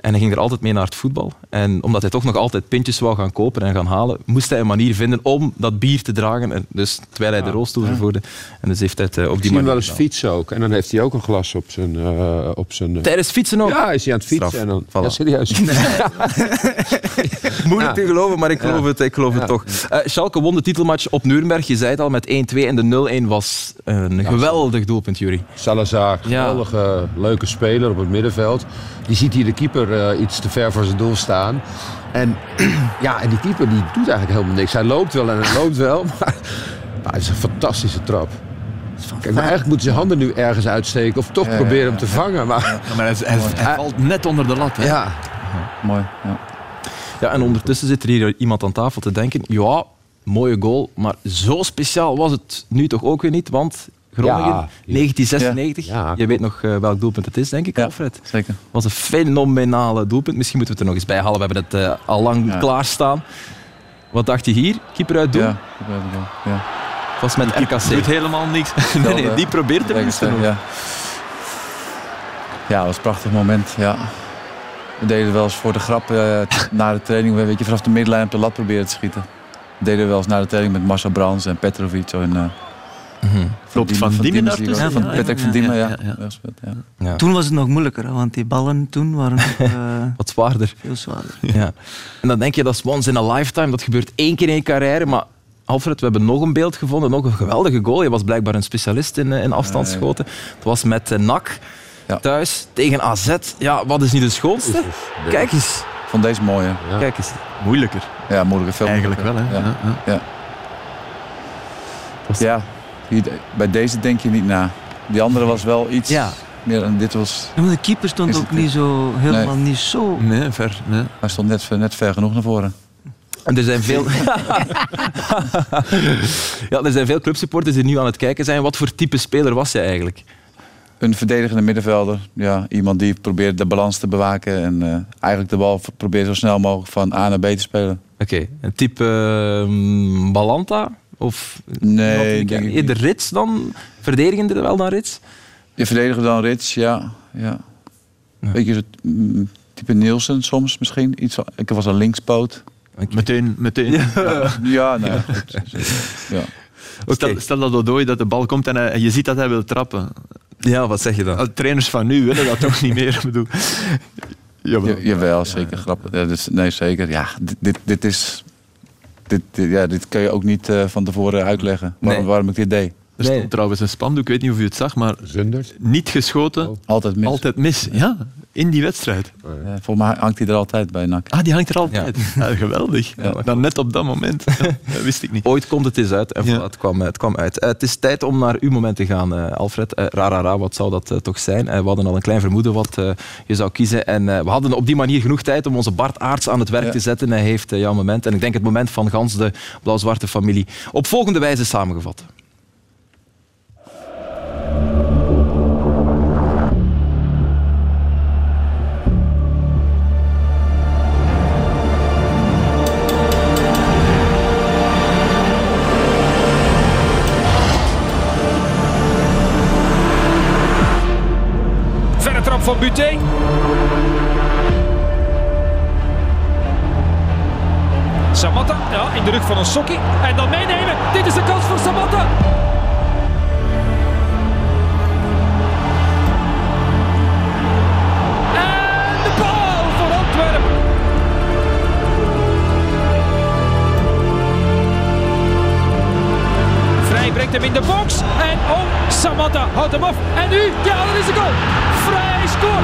En hij ging er altijd mee naar het voetbal. En omdat hij toch nog altijd pintjes wou gaan kopen en gaan halen, moest hij een manier vinden om dat bier te dragen. En dus terwijl hij de rolstoel vervoerde. En dus heeft hij het uh, op die manier. wel eens fietsen ook. En dan heeft hij ook een glas op zijn. Uh, op zijn uh... Tijdens fietsen ook? Ja, is hij aan het fietsen. En dan, voilà. Ja, serieus. Nee. Moeilijk te geloven, maar ik geloof het, ik geloof het toch. Schalke won de titelmatch op Nuremberg. Je zei het al met 1-2. En de 0-1 was een geweldig doelpunt, Jury. Salazar, geweldige, leuke speler op het middenveld. Die ziet hier de keeper uh, iets te ver voor zijn doel staan. En, ja, en die keeper die doet eigenlijk helemaal niks. Hij loopt wel en hij loopt wel, maar, maar het is een fantastische trap. Kijk, maar eigenlijk moeten ze handen nu ergens uitsteken of toch proberen hem te vangen. Maar, ja, maar hij, hij, hij, valt net onder de lat. Hè? Ja. Mooi. Ja. ja, en ondertussen zit er hier iemand aan tafel te denken: ja, mooie goal, maar zo speciaal was het nu toch ook weer niet, want Groningen, 1996. Je weet nog uh, welk doelpunt het is, denk ik, Alfred. Zeker. was een fenomenale doelpunt. Misschien moeten we het er nog eens bij halen. We hebben het uh, al lang klaarstaan. Wat dacht je hier? Keeper uit doel? Ja, ja. was met RKC. doet helemaal niks. nee, nee, die probeert tenminste nog. Ja. ja, dat was een prachtig moment. Ja. We deden wel eens voor de grap uh, na de training, weet je, vanaf de middenlijn op de lat proberen te schieten. We deden wel eens na de training met Marcel Brands en Petrovic. En, uh, Mm Klopt, Van Diemen daartussen? Ja, van Patrick van Diemen, ja. ja, Toen was het nog moeilijker, want die ballen toen waren uh, wat zwaarder. Veel zwaarder. Ja. En dan denk je, dat is once in a lifetime, dat gebeurt één keer in je carrière, maar Alfred, we hebben nog een beeld gevonden, nog een geweldige goal. Je was blijkbaar een specialist in, in afstandsschoten. Het was met uh, NAC thuis tegen AZ. Ja, wat is niet de schoonste? Kijk eens. Van deze mooie. Kijk eens. Moeilijker. Ja, moeilijker. Veel Eigenlijk wel, hè? Ja. ja. Bij deze denk je niet na. Die andere was wel iets ja. meer en dit was... Ja, maar de keeper stond ook niet zo, helemaal niet zo... Nee, ver. Nee. Hij stond net, net ver genoeg naar voren. En er zijn veel... ja, er zijn veel clubsupporters die nu aan het kijken zijn. Wat voor type speler was hij eigenlijk? Een verdedigende middenvelder. Ja, iemand die probeert de balans te bewaken en uh, eigenlijk de bal probeert zo snel mogelijk van A naar B te spelen. Oké, een type uh, Balanta? Of nee, denk ik eerder Rits dan? Verdedigender wel dan Rits? Je verdediger dan Rits, ja. ja. ja. Beetje zo, mm, type Nielsen soms misschien. Iets, ik was een linkspoot. Meteen, meteen. Ja, ja nou, goed. ja. Okay. Stel, stel dat Odoi dat de bal komt en, hij, je ziet dat hij wil trappen. Ja, wat zeg je dan? trainers van nu willen dat toch niet meer. bedoel. Jawel, ja, jawel zeker. Ja, grappig. Ja, dus, nee, zeker. Ja, dit, dit, dit is... Dit, dit, ja, dit kun je ook niet uh, van tevoren uitleggen waarom, nee. waarom ik dit deed. Er stond nee. trouwens een spandoek, ik weet niet of u het zag, maar niet geschoten, oh. altijd mis. Altijd mis. Ja, in die wedstrijd. Ja. volgens mij hangt hij er altijd bij NAC. Ah, die hangt er altijd. Ja. Ja, geweldig. Dan net op dat moment. dat wist ik niet. Ooit komt het eens uit en voilà, het, kwam, het kwam uit. Uh, het is tijd om naar uw moment te gaan, uh, Alfred. Uh, ra, ra, wat zou dat toch zijn? we hadden al een klein vermoeden wat je zou kiezen. En we hadden op die manier genoeg tijd om onze Bart Aarts aan het werk te zetten. Hij heeft jouw moment. En ik denk het moment van gans de blauw-zwarte familie op volgende wijze samengevat. Van Buté. Samatta, ja, in de rug van een sokkie. En dan meenemen. Dit is de kans voor Samatta. Vrij brengt hem in de box. En oh, Samatta houdt hem af. En nu, ja, dat is de goal. Vrij score.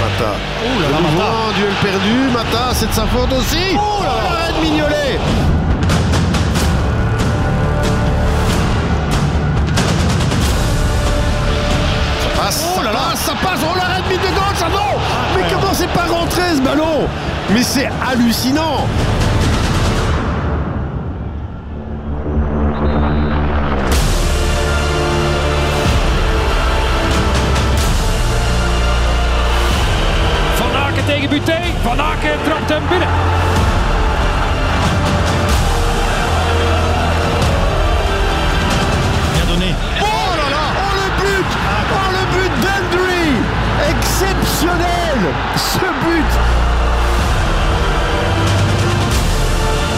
Mata. Oh là là, Mata. duel perdu. Mata, c'est de sa faute aussi. Oh là là, arrête Mignolet. Ça passe, oh là là. ça passe. Oh l'arrêt de de gauche, ah non ah, Mais comment c'est pas rentré ce ballon? Mais c'est hallucinant Van Aken trapt hem binnen. Oh là là Oh le but Oh le but d'Andry Exceptionnel Ce but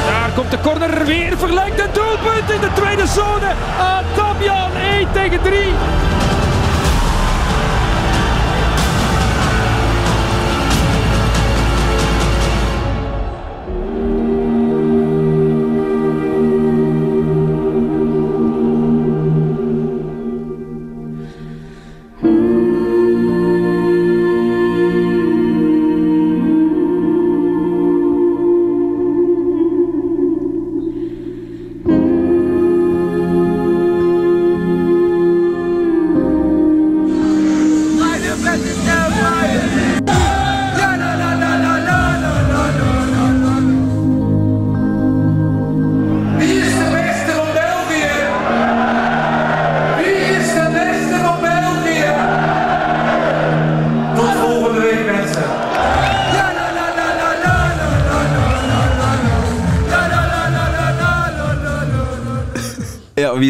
Daar komt de corner weer verlengd. Het doelpunt in de tweede zone. Adamian 1 tegen 3.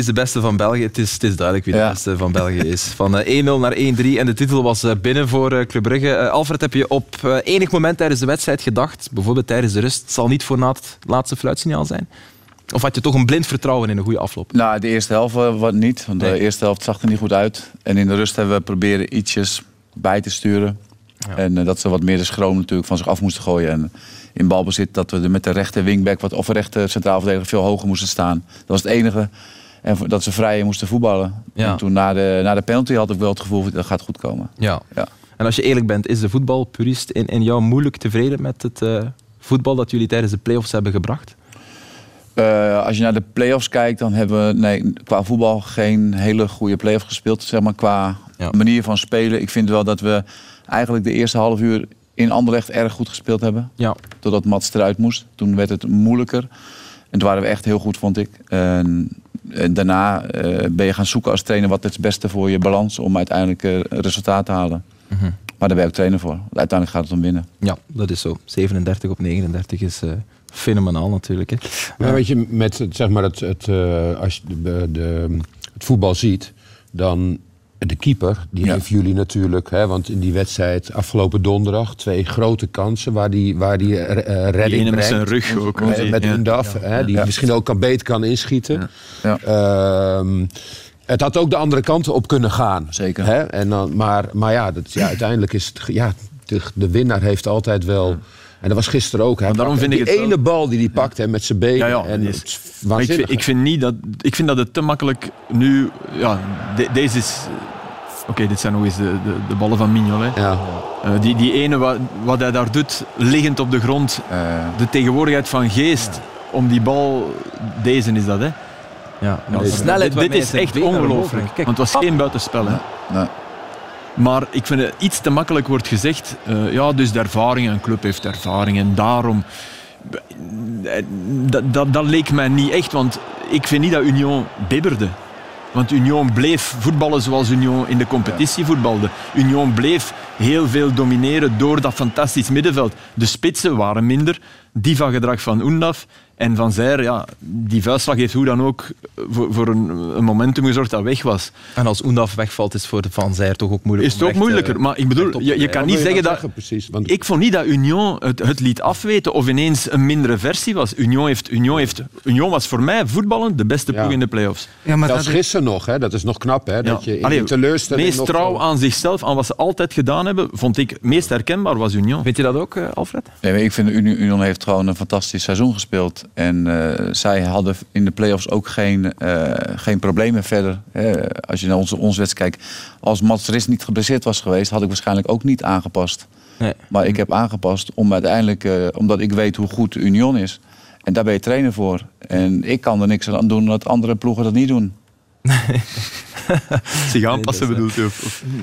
Is de beste van België? Het is, het is duidelijk wie de beste van België is. Van 1-0 eh, naar 1-3 en de titel was eh, binnen voor uh, Club Brugge. Alfred, heb je op enig moment tijdens de wedstrijd gedacht, bijvoorbeeld tijdens de rust, het zal niet voor na het laatste fluitsignaal zijn? Of had je toch een blind vertrouwen in een goede afloop? Nou, de eerste helft wat niet. Want de eerste helft zag er niet goed uit. En in de rust hebben we proberen ietsjes bij te sturen. En dat ze wat meer de schroom natuurlijk van zich af moesten gooien. En in balbezit dat we er met de rechter wingback wat, of rechter centraal verdediger veel hoger moesten staan. Dat was het enige. En dat ze vrijer moesten voetballen. En toen na de, na de penalty had ik wel het gevoel dat gaat goed komen. Ja. ja. En als je eerlijk bent, is de voetbalpurist in, in jou moeilijk tevreden met het uh, voetbal dat jullie tijdens de play-offs hebben gebracht? Uh, als je naar de play-offs kijkt, dan hebben we nee, qua voetbal geen hele goede play-offs gespeeld. Zeg maar, qua manier van spelen. Ik vind wel dat we eigenlijk de eerste half uur in Anderlecht erg goed gespeeld hebben. Ja. Totdat Mats eruit moest. Toen werd het moeilijker. En toen waren we echt heel goed, vond ik. En, daarna uh, ben je gaan zoeken als trainer wat het beste voor je balans om uiteindelijk uh, resultaat te halen. Mhm. Maar daar ben je ook trainer voor. Uiteindelijk gaat het om winnen. Ja, dat is zo. 37 op 39 is uh, fenomenaal natuurlijk. Hè. Maar weet je, met zeg maar het, het, als je de, de, het voetbal ziet, dan de keeper, die heeft jullie natuurlijk, hè, want in die wedstrijd afgelopen donderdag twee grote kansen waar die, waar die uh, redding met zijn rug ook. Met, met DAF, hè, die misschien ook kan beter kan inschieten. Uh, het had ook de andere kant op kunnen gaan. Zeker. Hè? En dan, maar, maar ja, dat, ja, uiteindelijk is het... Ja, de, de winnaar heeft altijd wel... En dat was gisteren ook. Hè. Daarom vind die ik het ene bal die hij pakt hè, met zijn benen. Ja, ja, en is, ik, vind, ik, vind, niet dat, ik vind dat het te makkelijk nu... Ja, deze is Oké, dit zijn nog eens de, de, de ballen van Mignolet. Ja. Uh, die, die ene wat, wat hij daar doet, liggend op de grond. Uh. De tegenwoordigheid van geest om die bal... Deze is dat, hè? Ja, ja snelheid dit is echt ongelooflijk. Want het was geen buitenspel, hè? Nee. Maar ik vind het iets te makkelijk wordt gezegd. Uh, ja, dus de ervaring, een club heeft ervaring en daarom... Dat, dat, dat leek mij niet echt, want ik vind niet dat Union bibberde. Want Union bleef voetballen zoals Union in de competitie voetbalde. Union bleef heel veel domineren door dat fantastisch middenveld. De spitsen waren minder. Diva-gedrag van Undaf en Van Zijr, ja, die vuistslag heeft hoe dan ook voor, voor een, een, momentum gezorgd dat weg was. En als Undaf wegvalt, is voor Van Zijr toch ook moeilijk Is het ook moeilijker, maar ik bedoel, je, je kan niet zeggen dat... precies, want... Ik vond niet dat Union het, het liet afweten of ineens een mindere versie was. Union, heeft, Union, heeft, Union was voor mij voetballen de beste ploeg in de play-offs. Ja, maar dat, is gisteren nog, hè? dat is nog knap. Hè? Dat je in Allee, teleurstelling meest trouw aan zichzelf, aan wat ze altijd gedaan hebben, vond ik meest herkenbaar was Union. Vind je dat ook, eh, Alfred? Nee, ik vind Union heeft gewoon een fantastisch seizoen gespeeld. En uh, zij hadden in de play-offs ook geen, uh, geen problemen verder. als je naar onze, onze wedstrijd kijkt. Als Mats Ris niet geblesseerd was geweest, had ik waarschijnlijk ook niet aangepast. Nee. Maar ik heb aangepast om uiteindelijk, uh, omdat ik weet hoe goed Union is. En daar ben je trainer voor. En ik kan er niks aan doen dat andere ploegen dat niet doen. Zich aanpassen nee, bedoelt u?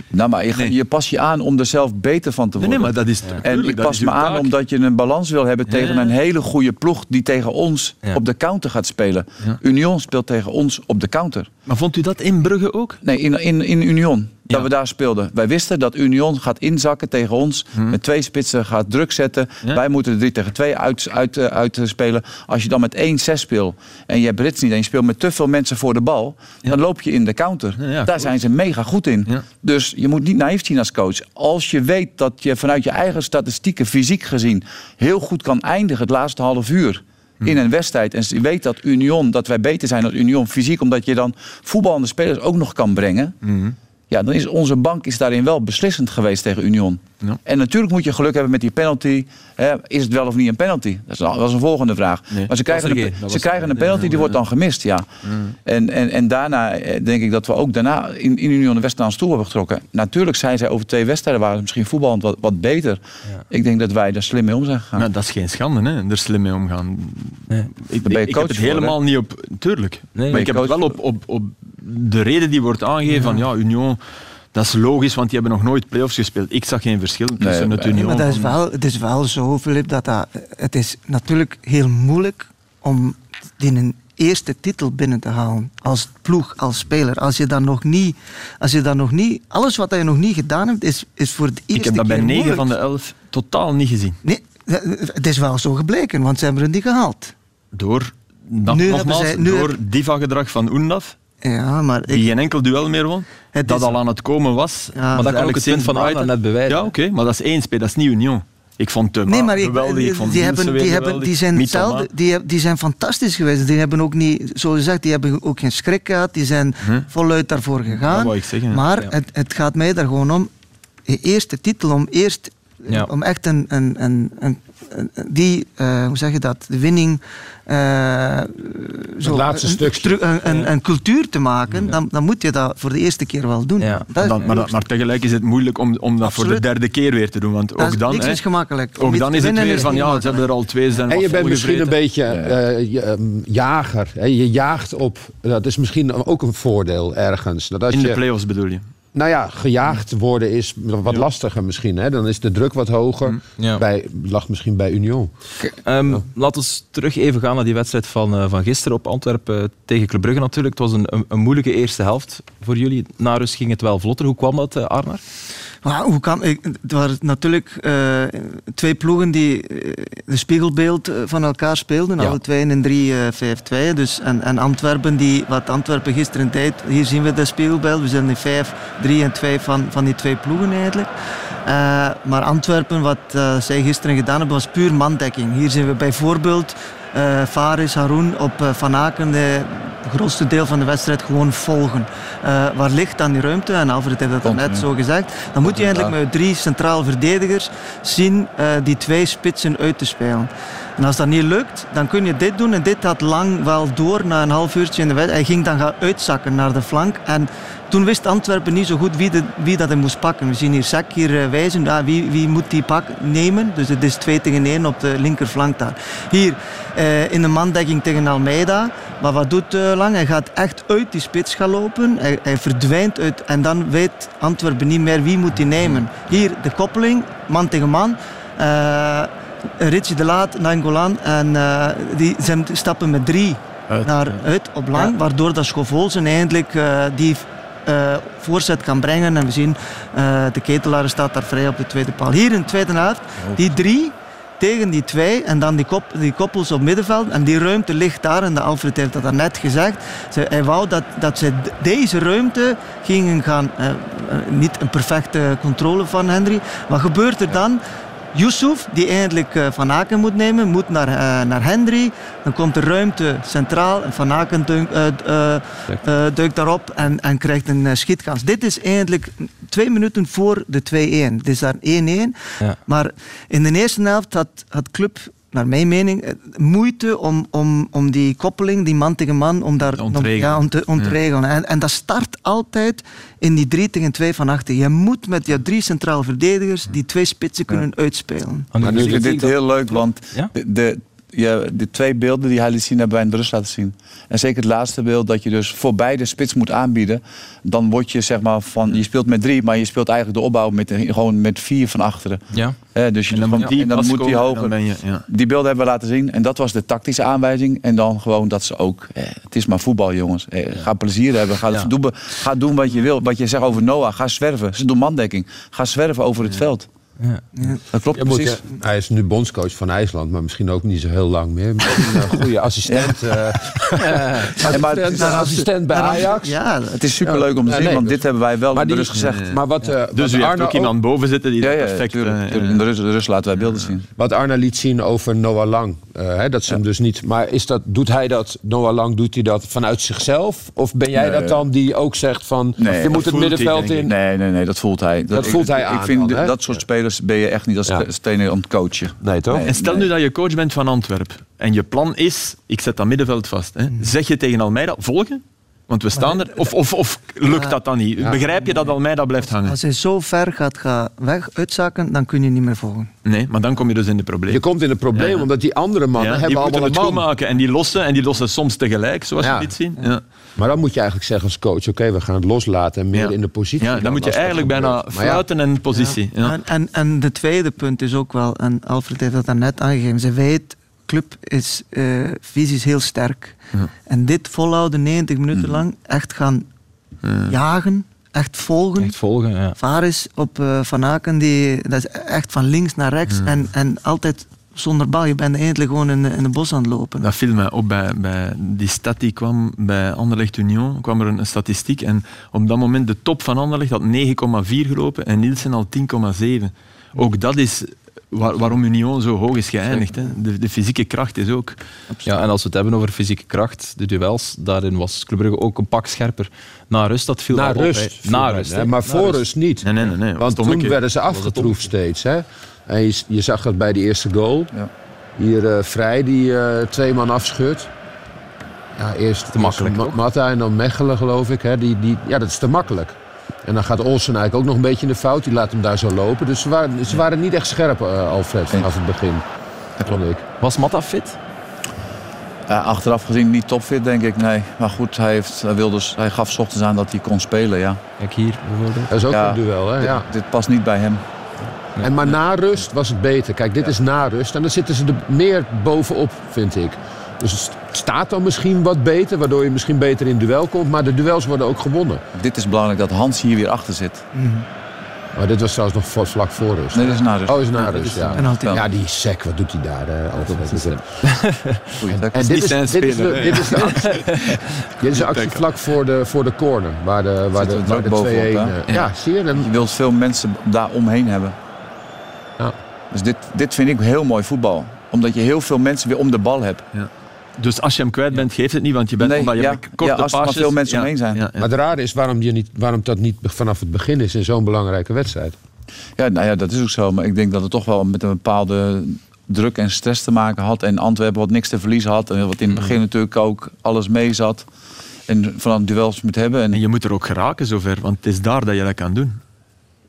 Nou, maar je, je pas je aan om er zelf beter van te worden. Nee, maar dat is En ik pas me aan omdat je een balans wil hebben tegen een hele goede ploeg die tegen ons op de counter gaat spelen. Union speelt tegen ons op de counter. Maar vond u dat in Brugge ook? Nee, in, in, in Union dat we daar speelden. Wij wisten dat Union gaat inzakken tegen ons. Hmm. Met twee spitsen gaat druk zetten. Wij moeten de 3 tegen 2 uit, uit, uh, uitspelen. Als je dan met 1-6 speelt en je hebt Brits niet en je speelt met te veel mensen voor de bal, dan loop je in de counter. daar zijn ze mega goed in. Dus je moet niet naïef zien als coach. Als je weet dat je vanuit je eigen statistieken, fysiek gezien, heel goed kan eindigen het laatste half uur hmm. in een wedstrijd. En je weet dat Union, dat wij beter zijn dan Union fysiek, omdat je dan voetballende spelers ook nog kan brengen. Mm. Ja, dan is onze bank is daarin wel beslissend geweest tegen Union. Ja. En natuurlijk moet je geluk hebben met die penalty. Hè, is het wel of niet een penalty? Dat is, dat is een volgende vraag. maar ze krijgen, een, ze krijgen een penalty, die wordt dan gemist. Ja. Mm. En, en, en daarna eh, denk ik dat we ook daarna in, in Union de West aan stoel hebben getrokken. Natuurlijk zijn zij over twee wedstrijden waren misschien voetballend wat, wat beter. Ja. Ik denk dat wij er slim mee om zijn gegaan. Nou, dat is geen schande, hè? er slim mee omgaan. Nee. Ik, ik, ik heb het helemaal niet op... Tuurlijk. Nee, maar ik heb het wel op, op, op de reden die wordt aangegeven van ja, Union dat is logisch, want die hebben nog nooit play-offs gespeeld. Ik zag geen verschil tussen nee, het Union... Maar dat is wel, het is wel zo, Filip, dat, dat het is natuurlijk heel moeilijk om in een eerste titel binnen te halen. Als ploeg, als speler. Als je dan nog niet... Als je dan nog niet alles wat je nog niet gedaan hebt, is, is voor het eerste Ik heb dat bij 9 van de 11 totaal niet gezien. Nee, het is wel zo gebleken, want ze hebben het niet gehaald. Door, dat, nogmaals, zij, door diva-gedrag van Undaf Ja, maar die geen enkel duel meer won. dat al aan het komen was. maar dat kan ook het punt van Arna net bewijzen. Ja, oké, maar dat is één speel, dat is niet Union. Ik vond hem nee, maar geweldig. Ik vond die, hebben, die, hebben, die, zijn die, die zijn fantastisch geweest. Die hebben ook niet, zoals je zegt, die hebben ook geen schrik gehad. Die zijn hm? voluit daarvoor gegaan. Dat ik zeggen, maar het, het gaat mij daar gewoon om. De eerste titel, om eerst ja. om echt een, een, een, een die, uh, hoe zeg je dat, de winning, uh, zo, laatste een. Een, een, cultuur te maken, ja. dan, dan moet je dat voor de eerste keer wel doen. Ja. Dan, maar, maar, tegelijk is het moeilijk om, om dat voor de derde keer weer te doen. Want ook dan, niks is gemakkelijk. Ook dan is het weer van, ja, ze hebben er al twee zijn. En je bent misschien een beetje uh, jager. Hè? Je jaagt op, dat is misschien ook een voordeel ergens. Dat als In de play-offs bedoel je? Nou ja, gejaagd worden is wat lastiger misschien. Hè? Dan is de druk wat hoger. Mm, ja. Bij, lag misschien bij Union. Um, ja. Laten we terug even gaan naar die wedstrijd van, uh, van gisteren op Antwerpen tegen Club Brugge natuurlijk. Het was een, een, een, moeilijke eerste helft voor jullie. Na rust ging het wel vlotter. Hoe kwam dat, uh, Arnar? Maar hoe kan, ik, het waren natuurlijk uh, twee ploegen die de spiegelbeeld van elkaar speelden. Ja. Alle twee in 3-5-2. Dus, en, en Antwerpen, die, wat Antwerpen gisteren deed, hier zien we de spiegelbeeld. We zijn in 5, 3 en 2 van, van die twee ploegen eigenlijk. Uh, maar Antwerpen, wat uh, zij gisteren gedaan hebben, was puur mandekking. Hier zien we bijvoorbeeld uh, Faris Haroun op Van Aken de grootste deel van de wedstrijd gewoon volgen. Uh, waar ligt dan die ruimte? En Alfred heeft dat net zo gezegd. Dan moet je eigenlijk met drie centraal verdedigers zien uh, die twee spitsen uit te spelen. Als dat niet lukt, dan kun je dit doen. En dit had lang wel door na een half uurtje in de wedstrijd. Hij ging dan gaan uitzakken naar de flank. En toen wist Antwerpen niet zo goed wie, de, wie dat hij moest pakken. We zien hier Sek hier uh, wijzen. Ja, wie, wie moet die pak nemen? Dus het is 2 tegen 1 op de linkerflank daar. Hier uh, in de mandekking tegen Almeida. Maar wat doet uh, Lang? Hij gaat echt uit die spits gaan lopen. Hij, verdwijnt uit. En dan weet Antwerpen niet meer wie moet die nemen. Hier de koppeling, man tegen man. Richie de Laat, Nangolan. En die zijn stappen met drie uit, naar, uit op lang. Ja. Waardoor dat Schovolzen eindelijk die uh, voorzet kan brengen. En we zien de ketelaar staat daar vrij op de tweede paal. Hier in de tweede helft, die drie tegen die twee en dan die, kop, die koppels op middenveld. En die ruimte ligt daar, en de Alfred heeft dat net gezegd. Ze, hij wou dat, dat ze deze ruimte gingen gaan, niet een perfecte controle van Henry. Wat gebeurt er dan? Yusuf, die eindelijk uh, Van Aken moet nemen, moet naar, uh, naar Hendry. Dan komt de ruimte centraal en Van Aken duikt, uh, duikt daarop en, en krijgt een schietkans. Dit is eindelijk twee minuten voor de 2-1. Dit is daar 1-1. Ja. Maar in de eerste helft had, had Club naar mijn mening, moeite om, om, om die koppeling, die man tegen man, om daar om, ja, om te ontregelen. Ja. En, en dat start altijd in die 3 tegen 2 van achter. Je moet met je drie centraal verdedigers die twee spitsen kunnen ja. uitspelen. Maar nu is dit heel leuk, want de, de, ja, de twee beelden die hij liet zien, hebben wij in de rust laten zien. En zeker het laatste beeld, dat je dus voor beide spits moet aanbieden. Dan word je zeg maar van, je speelt met drie, maar je speelt eigenlijk de opbouw met, gewoon met vier van achteren. Ja. Eh, dus je en dan, van, die en dan moet die hoger. Je, ja. Die beelden hebben we laten zien. En dat was de tactische aanwijzing. En dan gewoon dat ze ook, eh, het is maar voetbal jongens. Eh, ga plezier hebben. Ga, ja. doen, ga doen wat je wil. Wat je zegt over Noah, ga zwerven. Ze doen mandekking. Ga zwerven over het veld. Ja. ja. Dat klopt precies. Moet, ja, hij is nu bondscoach van IJsland, maar misschien ook niet zo heel lang meer. een goede assistent. Ja. Uh, assistent, maar, een assistent bij Ajax. Ja, het is superleuk om te zien, nee, want dit hebben wij wel maar in de rust gezegd. Maar wat, uh, dus u hebt ook iemand boven zitten die ja, ja, perfect... Tuurlijk, tuurlijk. In de rust, de rust laten wij beelden zien. Wat Arna liet zien over Noah Lang. Uh, hè, dat ze hem dus niet... Maar is dat, doet hij dat, Noah Lang, doet hij dat vanuit zichzelf? Of ben jij dat dan die ook zegt van... je moet het middenveld in? Nee, nee, nee, dat voelt hij. Dat voelt hij aan Ik vind dat soort spelers ben je echt niet als ja. trainer om te coachen. Nee, toch? Nee, en stel nee. nu dat je coach bent van Antwerpen en je plan is, ik zet dat middenveld vast. Hè. Zeg je tegen Almeida, volgen? Want we staan er. Of, of, of lukt dat dan niet? Ja. Begrijp je dat Almeida blijft hangen? Als hij zo ver gaat gaan weg uitzakken, dan kun je niet meer volgen. Nee, maar dan kom je dus in de problemen. Je komt in de problemen, ja. omdat die andere mannen ja, hebben die allemaal het bal maken. En die lossen, en die lossen soms tegelijk, zoals we dit zien. Ja. Maar dan moet je eigenlijk zeggen als coach, oké, okay, we gaan het loslaten en meer in de positie. Ja, dan moet je eigenlijk bijna fluiten en positie. En, en, en de tweede punt is ook wel, en Alfred heeft dat daarnet aangegeven, ze weet club is uh, fysisch heel sterk. Ja. En dit volhouden 90 minuten mm. lang, echt gaan ja. jagen, echt volgen. Echt volgen, ja. Varis op uh, Van Aken, die, dat is echt van links naar rechts. Mm. En, en altijd zonder bal. Je bent eindelijk gewoon in, in de bos aan het lopen. Dat viel mij op bij, bij die stad die kwam bij Anderlecht Union. kwam er een, statistiek en op dat moment de top van Anderlecht had 9,4 gelopen en Nielsen al 10,7. Ook dat is waarom Union zo hoog is geëindigd. Hè. De, de, fysieke kracht is ook... Ja, en als we het hebben over fysieke kracht, de duels, daarin was Club Brugge ook een pak scherper. Na rust, dat viel Na rust. Na rust, hè. Maar voor rust niet. Nee, nee, nee. nee. Want toen werden ze afgetroefd steeds. Hè. En je, je, zag dat bij die eerste goal. Ja. Hier uh, Vrij, die uh, twee man afschudt. Ja, eerst te makkelijk. Matta en dan Mechelen, geloof ik. Hè. Die, die, ja, dat is te makkelijk. En dan gaat Olsen eigenlijk ook nog een beetje in de fout. Die laat hem daar zo lopen. Dus ze waren, ze waren niet echt scherp, uh, Alfred, vanaf het begin. vond ik. Was Matta fit? Uh, achteraf gezien niet topfit, denk ik. Nee. Maar goed, hij, heeft, hij, wilde, hij gaf s ochtends aan dat hij kon spelen. Ja. Kijk hier bijvoorbeeld. Dat is ook een duel, hè? Dit, ja. dit past niet bij hem. En maar na rust was het beter. Kijk, dit is na rust. En dan zitten ze er meer bovenop, vind ik. Dus staat dan misschien wat beter, waardoor je misschien beter in duel komt. Maar de duels worden ook gewonnen. Dit is belangrijk dat Hans hier weer achter zit. Mm Maar dit was trouwens nog vlak voor rust. Nee, dit is na rust. Oh, is na rust, ja. En ja, die sec, wat doet hij daar? Uh, altijd. en dit is, dit, is de, dit is de actie, dit is de actie vlak voor de, voor de corner. Waar de, waar de, waar de 2-1... Uh, ja, zie je? Je wilt veel mensen daar omheen hebben. Ja. Dus dit, dit vind ik heel mooi voetbal. Omdat je heel veel mensen weer om de bal hebt. Ja. Dus als je hem kwijt bent, geeft het niet, want je bent nee, omdat je ja, korte ja, als er veel mensen ja, omheen zijn. Ja, maar het raar is waarom, je niet, waarom dat niet vanaf het begin is in zo'n belangrijke wedstrijd. Ja, nou ja, dat is ook zo. Maar ik denk dat het toch wel met een bepaalde druk en stress te maken had. En Antwerpen wat niks te verliezen had. En wat in het mm. begin natuurlijk ook alles mee zat. En van duels moet hebben. En, en je moet er ook geraken zover, want het is daar dat je dat kan doen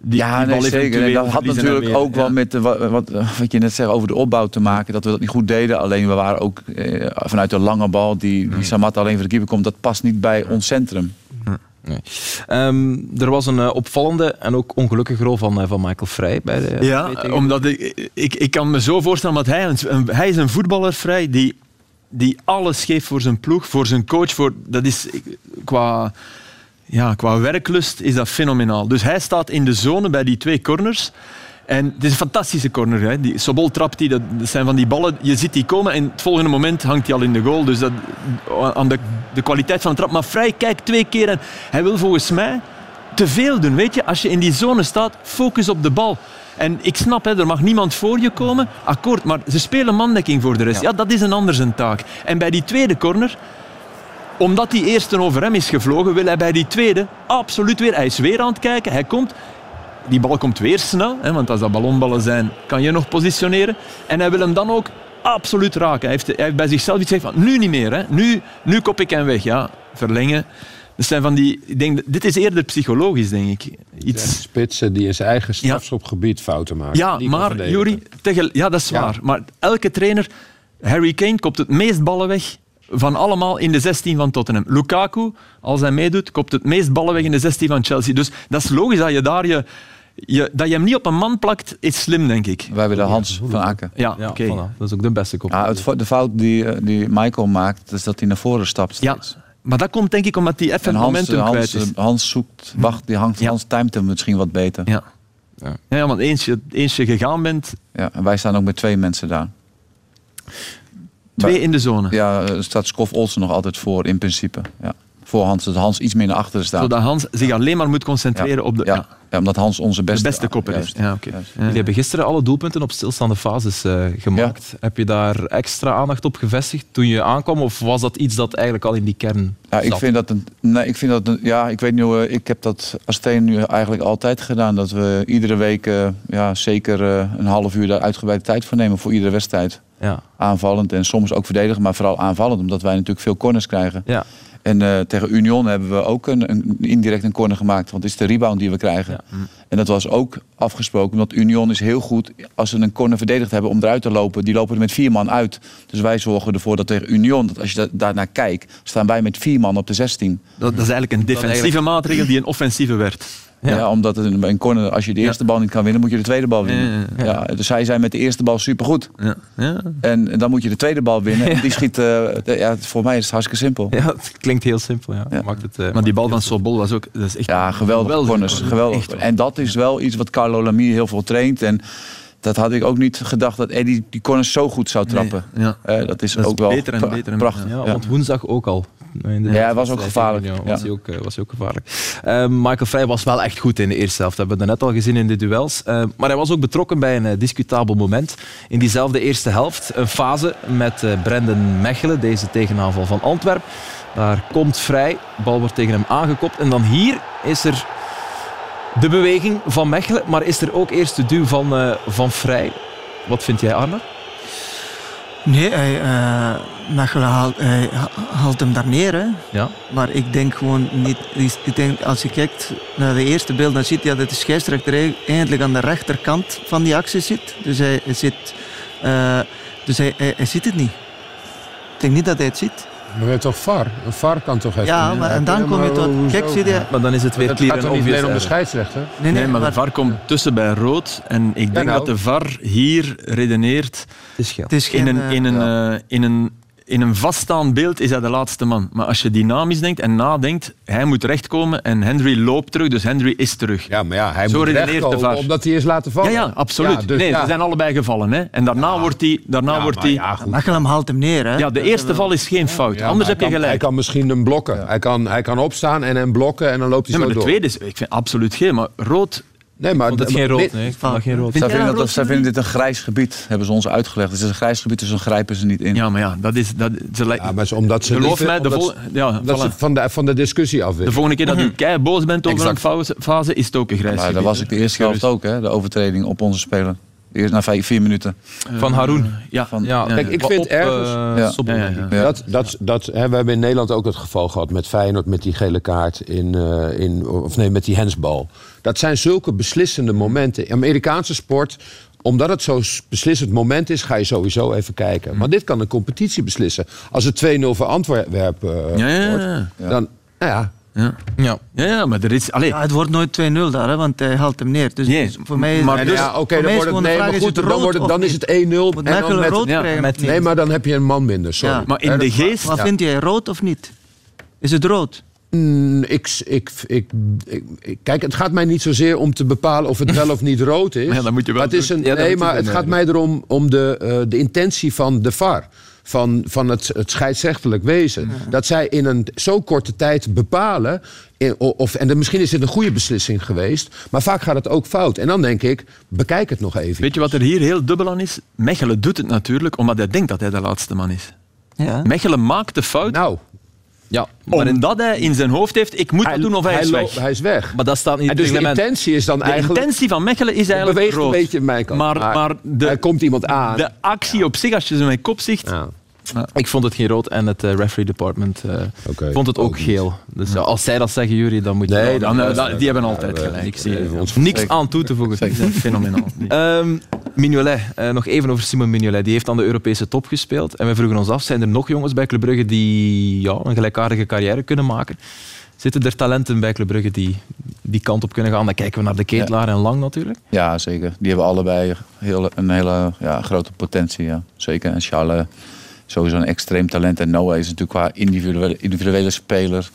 ja, nee, zeker. En dat had natuurlijk ook wel met wat, wat, wat, je net zei over de opbouw te maken. Dat we dat niet goed deden. Alleen we waren ook eh, vanuit de lange bal die, die Samat alleen voor de keeper komt. Dat past niet bij ons centrum. Nee. Um, er was een uh, opvallende en ook ongelukkige rol van, uh, van Michael Vrij bij de Ja, omdat ik, ik, ik kan me zo voorstellen dat hij, een, hij is een voetballer Vrij die, die alles geeft voor zijn ploeg, voor zijn coach. Voor, dat is qua ja, qua werklust is dat fenomenaal. Dus hij staat in de zone bij die twee corners. En het is een fantastische corner. Hè. Die Sobol trapt die, dat zijn van die ballen. Je ziet die komen en het volgende moment hangt hij al in de goal. Dus dat, aan de, de kwaliteit van de trap. Maar Vrij kijkt twee keer en hij wil volgens mij te veel doen. Weet je, als je in die zone staat, focus op de bal. En ik snap, hè, er mag niemand voor je komen. Akkoord, maar ze spelen mandekking voor de rest. Ja, dat is een ander zijn taak. En bij die tweede corner omdat die eerste over hem is gevlogen, wil hij bij die tweede absoluut weer. Hij is weer aan het kijken. Hij komt. Die bal komt weer snel, hè, want als dat ballonballen zijn, kan je nog positioneren. En hij wil hem dan ook absoluut raken. Hij heeft, hij heeft bij zichzelf iets gezegd van nu niet meer. Hè. Nu, nu kop ik hem weg. Ja, verlengen. Dat zijn van die, ik denk, dit is eerder psychologisch, denk ik. Iets... Spitsen die in zijn eigen strafschopgebied fouten maken. Ja, maar Jury, ja, dat is waar. Maar elke trainer, Harry Kane, kopt het meest ballen weg van allemaal in de 16 van Tottenham. Lukaku, als hij meedoet, kopt het meest ballen weg in de 16 van Chelsea. Dus dat is logisch dat je daar je, je, dat je hem niet op een man plakt, is slim, denk ik. Wij hebben de Hans van Aken. Ja, ja oké. Dat is ook de beste kop. Ja, het, de fout die, eh, die Michael maakt, is dat hij naar voren stapt steeds. Ja. Maar dat komt denk ik omdat hij even het momentum Hans, kwijt is. Hans zoekt, wacht, die hangt, Hans timet hem misschien wat beter. Ja, ja. ja want eens je, eens je gegaan bent... Ja, en wij staan ook met twee mensen daar. Twee in de zone. Ja, er staat Skof Olsen nog altijd voor in principe. Ja. Voor Hans, dat Hans iets meer naar achteren staat. Zodat Hans zich alleen maar moet concentreren op de... Ja. ja. omdat Hans onze beste, de beste kopper is. Ja, okay. Jullie hebben gisteren alle doelpunten op stilstaande fases uh, gemaakt. Heb je daar extra aandacht op gevestigd toen je aankwam? Of was dat iets dat eigenlijk al in die kern Ja, ik vind dat een... Nee, ik vind dat een, Ja, ik weet niet hoe... Ik heb dat als Steen nu eigenlijk altijd gedaan. Dat we iedere week uh, ja, zeker uh, een half uur daar uitgebreide tijd voor nemen voor iedere wedstrijd. Ja. Aanvallend en soms ook verdedigen, maar vooral aanvallend. Omdat wij natuurlijk veel corners krijgen. Ja. En uh, tegen Union hebben we ook een, een, indirect een corner gemaakt. Want het is de rebound die we krijgen. Ja. En dat was ook afgesproken. Want Union is heel goed als ze een corner verdedigd hebben om eruit te lopen. Die lopen er met vier man uit. Dus wij zorgen ervoor dat tegen Union, dat als je daarnaar kijkt, staan wij met vier man op de 16. Dat, dat is eigenlijk een defensieve maatregel die een offensieve werd. Ja. omdat het een corner, als je de eerste bal niet kan winnen, moet je de tweede bal winnen. Ja, dus zij zijn met de eerste bal supergoed. Ja. Ja. En, dan moet je de tweede bal winnen. En die schiet, uh, ja, voor mij is het hartstikke simpel. Ja, het klinkt heel simpel. Ja. Maakt het, uh, maar die bal van Sobol was ook dat is echt ja, geweldig corners. Geweldig. En dat is wel iets wat Carlo Lamy heel veel traint. En dat had ik ook niet gedacht dat Eddie die corners zo goed zou trappen. ja. Eh, dat is Dat is ook wel beter en pra- beter en prachtig. Ja, Ja. want woensdag ook al. Ja, hij was ook gevaarlijk. Ja. was, hij ook, eh, was hij ook gevaarlijk. Eh, Michael Vrij was wel echt goed in de eerste helft. Dat hebben we net al gezien in de duels. Eh, maar hij was ook betrokken bij een eh, discutabel moment. In diezelfde eerste helft. Een fase met eh, Brendan Mechelen, deze tegenaanval van Antwerp. Daar komt Vrij. De bal wordt tegen hem aangekopt. En dan hier is er de beweging van Mechelen. Maar is er ook eerst de duw van, van Vrij. Wat vind jij, Arne? Nee, hij, eh, Mechelen haalt, hij haalt hem daar neer. Hè. Ja. Maar ik denk gewoon niet. Ik denk, als je kijkt naar de eerste beeld, dan ziet je dat de scheidsrechter eigenlijk aan de rechterkant van die actie zit. Dus hij, hij zit, eh, dus hij, hij, hij ziet het niet. Ik denk niet dat hij het ziet. Maar je hebt toch VAR? Een VAR kan toch even... Ja, maar en dan kom je tot. Kijk, zie je. Maar dan is het weer Het clear gaat en obvious alleen om de scheidsrechter? Nee, Nee, maar de VAR komt tussen bij rood. En ik denk nou. dat de VAR hier redeneert. Het is geel. Het In een, in, een, eh, in, een, in een vaststaand beeld is hij de laatste man. Maar als je dynamisch denkt en nadenkt, hij moet rechtkomen en Henry loopt terug, dus Henry is terug. Ja, maar ja, hij Zo moet redeneert de wegkomen VAR. omdat hij is laten Ja, vallen. ja, absoluut. Ja, dus nee, ja. ze zijn allebei gevallen. Hè. En daarna wordt hij... Daarna Ja, wordt hij ja, goed. Mechelen haalt hem neer. Hè. ja, de eerste val is geen fout. Ja, Anders heb je kan- gelijk. Hij kan misschien hem blokken. Hij, kan, hij kan opstaan en hem blokken en dan loopt hij Nee, zo maar de door. tweede is... Ik vind absoluut geen, maar rood... Nee, maar Ik vond het geen rood. Nee, ik vond dat geen rood. Zij vinden, dat, zij dit een grijs gebied, hebben ze ons uitgelegd. Het is een grijs gebied, dus dan grijpen ze niet in. Ja, maar ja, dat is... Dat, ze, Ja, maar ze- omdat ze Geloof mij, de, vol, ja, dat voilà. ze van de, van de discussie af de volgende keer dat u kei boos bent over Exact. een fase, is het ook een grijs Maar dat gebied, was hè. ik de eerste helft ook, hè, de overtreding op onze speler. Eerst na vijf, vier minuten. Van Haroun. Ja, Van- Ja, Ja, Kijk, ik vind eh, ergens- Ja, ja, ik. Ja. Dat, dat, dat, hè, we hebben in Nederland ook het geval gehad met Feyenoord met die gele kaart in, eh, in of nee, met die hensbal. Dat zijn zulke beslissende momenten. In Amerikaanse sport, omdat het zo'n beslissend moment is, ga je sowieso even kijken. Maar dit kan een competitie beslissen. Als het 2-0 voor Antwerpen eh, Ja, ja, wordt, ja. dan, nou ja, Ja. Ja. Ja, ja, maar er is... Allee, Ja, het wordt nooit 2-0 daar, hè, want hij haalt hem neer. Dus, Nee, dus voor mij, maar En dus, ja, oké, voor mij dan is wordt het, nee, maar is goed, dan, wordt het, dan is het 1-0. Moet en dan Mechelen met- rood ja, krijgen met-? Nee, maar dan heb je een man minder, sorry. Ja. maar in de geest... Wat vind jij, rood of niet? Is het rood? Mm, ik, ik, ik, ik- ik- kijk, het gaat mij niet zozeer om te bepalen of het wel of niet rood is. Maar ja, dat moet je wel Maar het is een, Ja, nee, maar het gaat mij erom om de, eh, de intentie van de VAR. Van, van het, het scheidsrechtelijk wezen. Dat zij in een zo korte tijd bepalen. in- of, en misschien is dit een goede beslissing geweest. Maar vaak gaat het ook fout. En dan denk ik, bekijk het nog even. Weet je wat er hier heel dubbel aan is? Mechelen doet het natuurlijk omdat hij denkt dat hij de laatste man is. Ja. Mechelen maakt de fout Nou, Ja, maar, in- omdat hij in zijn hoofd heeft, ik moet dat doen of hij, is weg. hij is weg. maar dat staat niet En in dus het de intentie is dan De eigenlijk... intentie van Mechelen is eigenlijk beweegt rood. een beetje in mijn kant. Maar, maar de, er komt iemand aan. de actie op zich, als je ze met kop ziet... Ja. Ik vond het geen rood en het eh, referee department eh, vond het ook geel. Dus ja, als zij dat zeggen, Jury, dan moet je... Nee, dan- Dan, eh, die hebben altijd gelijk. eh, ons niks aan toe te voegen. Fenomenaal. Ehm Mignolet, eh, nog even over Simon Mignolet. Die heeft aan de Europese top gespeeld. En we vroegen ons af, zijn er nog jongens bij Club Brugge die ja, een gelijkaardige carrière kunnen maken? Zitten er talenten bij Club Brugge die die kant op kunnen gaan? Dan kijken we naar de Ketelaar en Lang natuurlijk. Ja, zeker. Die hebben allebei heel, een hele ja, grote potentie. Ja. Zeker. En Charles sowieso een extreem talent. En Noah is natuurlijk qua individuele, individuele speler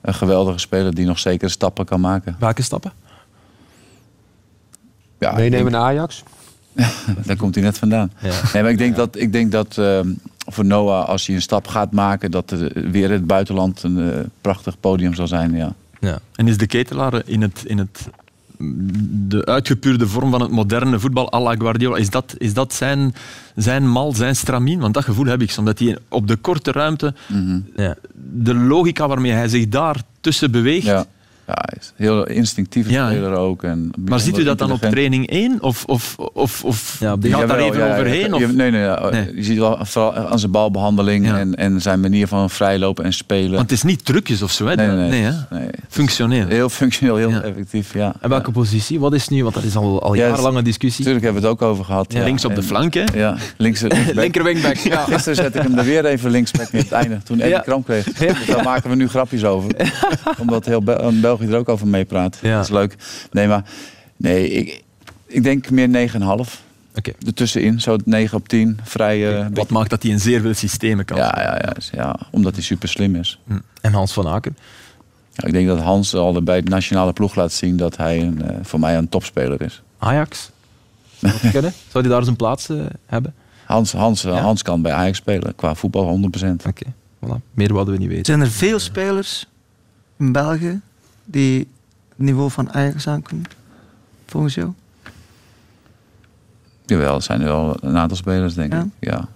een geweldige speler die nog zeker stappen kan maken. Welke stappen? Ja, Meenemen denk- naar Ajax? daar komt hij net vandaan. Ja. Nee, maar ik denk dat, ik denk dat ehm, voor Noah, als hij een stap gaat maken, dat er weer het buitenland een eh, prachtig podium zal zijn. Ja. Ja. En is de ketelaar in het, in het, de uitgepuurde vorm van het moderne voetbal à la Guardiola, is dat, is dat zijn, zijn mal, zijn stramien? Want dat gevoel heb ik, omdat hij op de korte ruimte, Ja. de logica waarmee hij zich daar tussen beweegt. Ja. Ja, hij is heel instinctieve Ja, speler ook. En Maar ziet u dat dan op training 1? Of, of, of, of Ja, de- gaat daar even ja, ja. overheen? Je- Of? nee, nee, ja. Nee. Je ziet wel vooral aan zijn balbehandeling Ja. en, en zijn manier van vrijlopen en spelen. Want het is niet trucjes of zo, hè? nee, nee, nee. hè? Nee. Functioneel. Heel functioneel, heel Ja. effectief, ja. En welke positie? Wat is nu? Want dat is al, al Ja, jarenlang een discussie. Natuurlijk hebben we het ook over gehad. Ja. Links op de flank, hè? Ja, links. Linker wingback. Ja. Gisteren zette ik hem er weer even linksback in het einde, toen Eddie Ja. kramp kreeg. Dus daar maken we nu grapjes over. Omdat heel Bel- België er ook over meepraat. Ja. Dat is leuk. Nee, maar nee, ik, ik denk meer 9,5. Oké. Ertussenin, zo 9 op 10. Vrij... eh, Wat maakt dat hij in zeer veel systemen kan ja, ja, ja, ja, omdat hij super slim is. En Hans van Aken. Ja, ik denk dat Hans al bij de nationale ploeg laat zien dat hij een, eh, voor mij een topspeler is. Ajax. Zou hij daar zijn plaats hebben? Hans, Hans, Hans kan bij Ajax spelen, qua voetbal 100%. Oké, voilà. meer wilden we niet weten. Zijn er veel spelers in België die het niveau van Ajax kunnen, volgens jou? Jawel, er zijn er wel een aantal spelers, denk ik. Ja.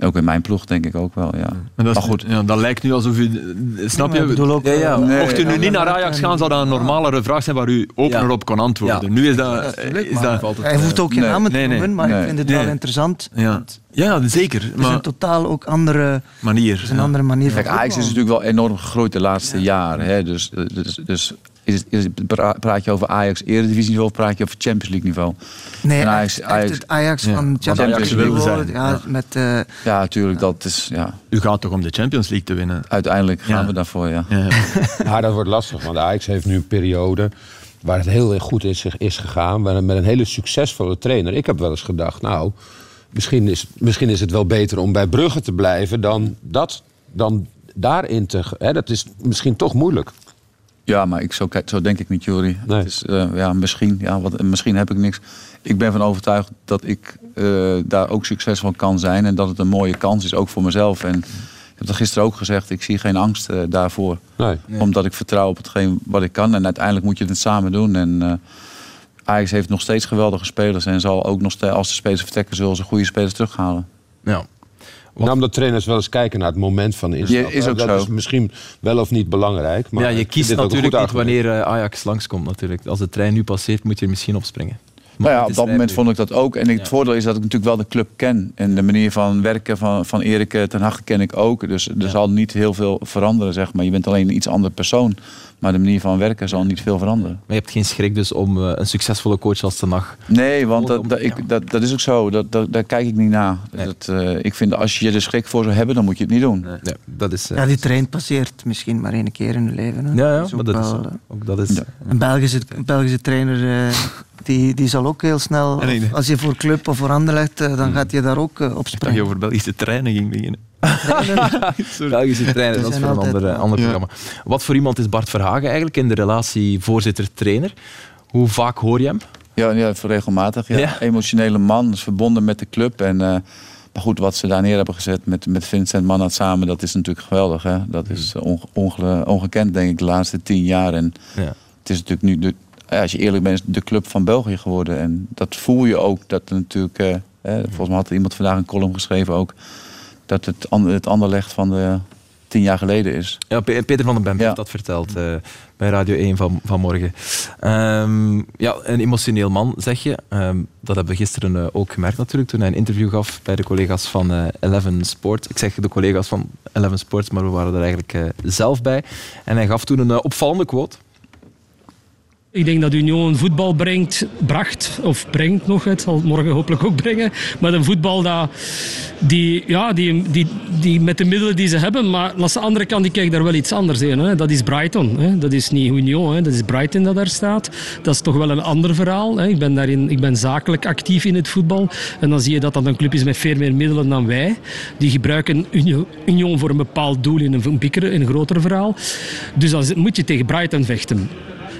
Ook in mijn ploeg denk ik ook wel, ja. Maar, dat, goed. Ja, dat lijkt nu alsof u... Snap je? Ook, ja, ja. Mocht u nu niet naar Ajax gaan, zou dat een normalere vraag zijn waar u opener op kon antwoorden. Nu is dat... Is dat hij hoeft ook geen nee. namen te noemen, maar ik vind het wel interessant. Ja, ja zeker. Het is een totaal ook andere manier. een andere manier Kijk, Ajax is natuurlijk wel enorm gegroeid de laatste jaren. Hè? Dus, dus, dus is is praat je over Ajax Eredivisie niveau of praat je over Champions League niveau? Nee, Ajax, Ajax, het Ajax van Champions League niveau. Ja, Met, uh, ja, natuurlijk. Dat is, ja. U gaat toch om de Champions League te winnen? Uiteindelijk gaan we daarvoor, ja. Ja, ja. dat wordt lastig, want Ajax heeft nu een periode waar het heel erg goed is, is gegaan. Met een hele succesvolle trainer. Ik heb wel eens gedacht, nou, misschien is, misschien is het wel beter om bij Brugge te blijven dan, dat, dan daarin te... Hè, dat is misschien toch moeilijk. Ja, maar ik, zo, zo denk ik niet, Jury. Nee. Het is, uh, ja, misschien, ja, wat, misschien heb ik niks. Ik ben van overtuigd dat ik uh, daar ook succesvol kan zijn. En dat het een mooie kans is, ook voor mezelf. En ik heb dat gisteren ook gezegd. Ik zie geen angst uh, daarvoor. Nee. Omdat ik vertrouw op hetgeen wat ik kan. En uiteindelijk moet je het samen doen. En Ajax heeft nog steeds geweldige spelers. En zal ook nog steeds, als de spelers vertrekken, zullen ze goede spelers terughalen. Ja. Nou, omdat trainers wel eens kijken naar het moment van de instap. is ook dat zo. is misschien wel of niet belangrijk. Maar ja, je kiest natuurlijk niet wanneer eh, Ajax langskomt. Natuurlijk. Als de trein nu passeert, moet je er misschien opspringen. Maar nou ja, op dat moment vond ik dat ook. En het voordeel is dat ik natuurlijk wel de club ken. En de manier van werken van, van Erik ten Hag ken ik ook. Dus er zal niet heel veel veranderen, zeg maar. Je bent alleen een iets andere persoon. Maar de manier van werken zal niet veel veranderen. Maar je hebt geen schrik dus om uh, een succesvolle coach als Ten Hag... Nee, want dat, dat, ik, dat, dat is ook zo. Dat, dat, daar kijk ik niet naar. Nee. Dat, uh, ik vind als je er schrik voor zou hebben, dan moet je het niet doen. Nee. Ja, dat is, uh, ja, die trein passeert misschien maar één keer in je leven. Hè. Ja, ja dat maar dat wel, is, ook dat is... Ja. Een, Belgische, een Belgische trainer... Die, die zal ook heel snel, als je voor club of voor legt, dan hmm. gaat je daar ook op springen. Dat je over Belgische treinen ging beginnen. Belgische treinen, dat is voor een ander, ander programma. Wat voor iemand is Bart Verhagen eigenlijk in de relatie voorzitter-trainer? Hoe vaak hoor je hem? Ja, ja regelmatig. Ja. ja. Emotionele man, is verbonden met de club. En, uh, maar goed, wat ze daar neer hebben gezet met, met Vincent Manat samen, dat is natuurlijk geweldig. Hè? Dat is onge, ongekend, denk ik, de laatste tien jaar. En ja. het is natuurlijk nu, de, als je eerlijk bent, de club van België geworden. En dat voel je ook. Dat natuurlijk, uh, volgens mij had er iemand vandaag een column geschreven ook dat het, het legt van de tien jaar geleden is. Ja, Peter van den Bent heeft dat verteld uh, bij Radio 1 van, vanmorgen. Um, ja, een emotioneel man, zeg je. Um, dat hebben we gisteren uh, ook gemerkt natuurlijk, toen hij een interview gaf bij de collega's van uh, Eleven Sports. Ik zeg de collega's van Eleven Sports, maar we waren er eigenlijk zelf bij. En hij gaf toen een opvallende quote. Ik denk dat Union voetbal brengt, bracht of brengt nog, het zal het morgen hopelijk ook brengen. Maar een voetbal dat, die, ja, die, die, die met de middelen die ze hebben, maar langs de andere kant die kijkt daar wel iets anders in. Hè. Dat is Brighton, hè. dat is niet Union, hè. dat is Brighton dat daar staat. Dat is toch wel een ander verhaal. Hè. Ik, ben daarin, ik ben zakelijk actief in het voetbal en dan zie je dat dat een club is met veel meer middelen dan wij. Die gebruiken Union voor een bepaald doel in een, in een groter verhaal. Dus dan moet je tegen Brighton vechten.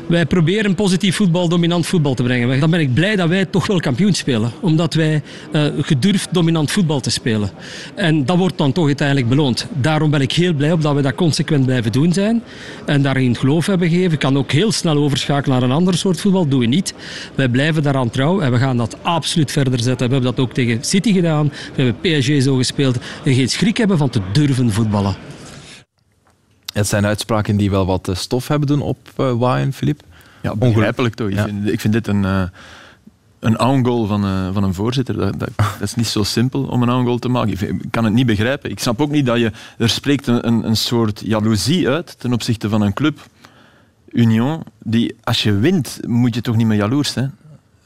Wij proberen positief voetbal, dominant voetbal te brengen. Dan ben ik blij dat wij toch wel kampioen spelen. Omdat wij uh, gedurfd dominant voetbal te spelen. En dat wordt dan toch uiteindelijk beloond. Daarom ben ik heel blij op dat we dat consequent blijven doen zijn. En daarin geloof hebben gegeven. Ik kan ook heel snel overschakelen naar een ander soort voetbal. Dat doen we niet. Wij blijven daaraan trouw. En we gaan dat absoluut verder zetten. We hebben dat ook tegen City gedaan. We hebben PSG zo gespeeld. En geen schrik hebben van te durven voetballen. Het zijn uitspraken die wel wat eh, stof hebben doen op uh, Waaien, Filip. Ja, begrijpelijk toch. Ik, vind, ik, vind, dit een, uh, een goal van, uh, van een voorzitter. Dat, dat, dat, is niet zo simpel om een goal te maken. Ik kan het niet begrijpen. Ik snap ook niet dat je... Er spreekt een, een, een soort jaloezie uit ten opzichte van een club, Union, die als je wint, moet je toch niet meer jaloers zijn.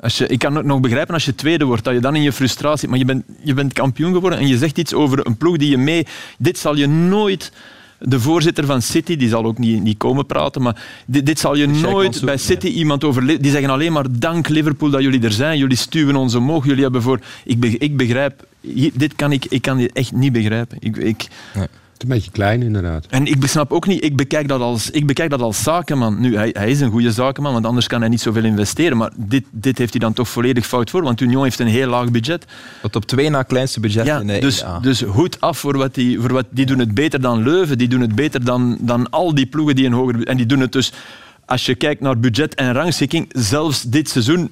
Als je, ik kan het nog begrijpen als je tweede wordt, dat je dan in je frustratie... Maar je bent, je bent kampioen geworden en je zegt iets over een ploeg die je mee... Dit zal je nooit de voorzitter van City, die zal ook niet, niet komen praten, maar dit, dit zal je nooit bij City iemand over... Die zeggen alleen maar dank Liverpool dat jullie er zijn, jullie stuwen ons omhoog, jullie hebben voor... Ik, ik begrijp... Dit kan ik, ik kan dit echt niet begrijpen. Ik, ik, Een beetje klein, inderdaad. En ik snap ook niet, ik bekijk dat als, ik bekijk dat als zakenman. Nu, hij, hij is een goede zakenman, want anders kan hij niet zoveel investeren. Maar dit, dit heeft hij dan toch volledig fout voor, want Union heeft een heel laag budget. Dat op twee na kleinste budget ja, in de dus, dus goed af voor wat die, voor wat die doen het beter dan Leuven, die doen het beter dan, dan al die ploegen die een hoger... En die doen het dus, als je kijkt naar budget en rangschikking, zelfs dit seizoen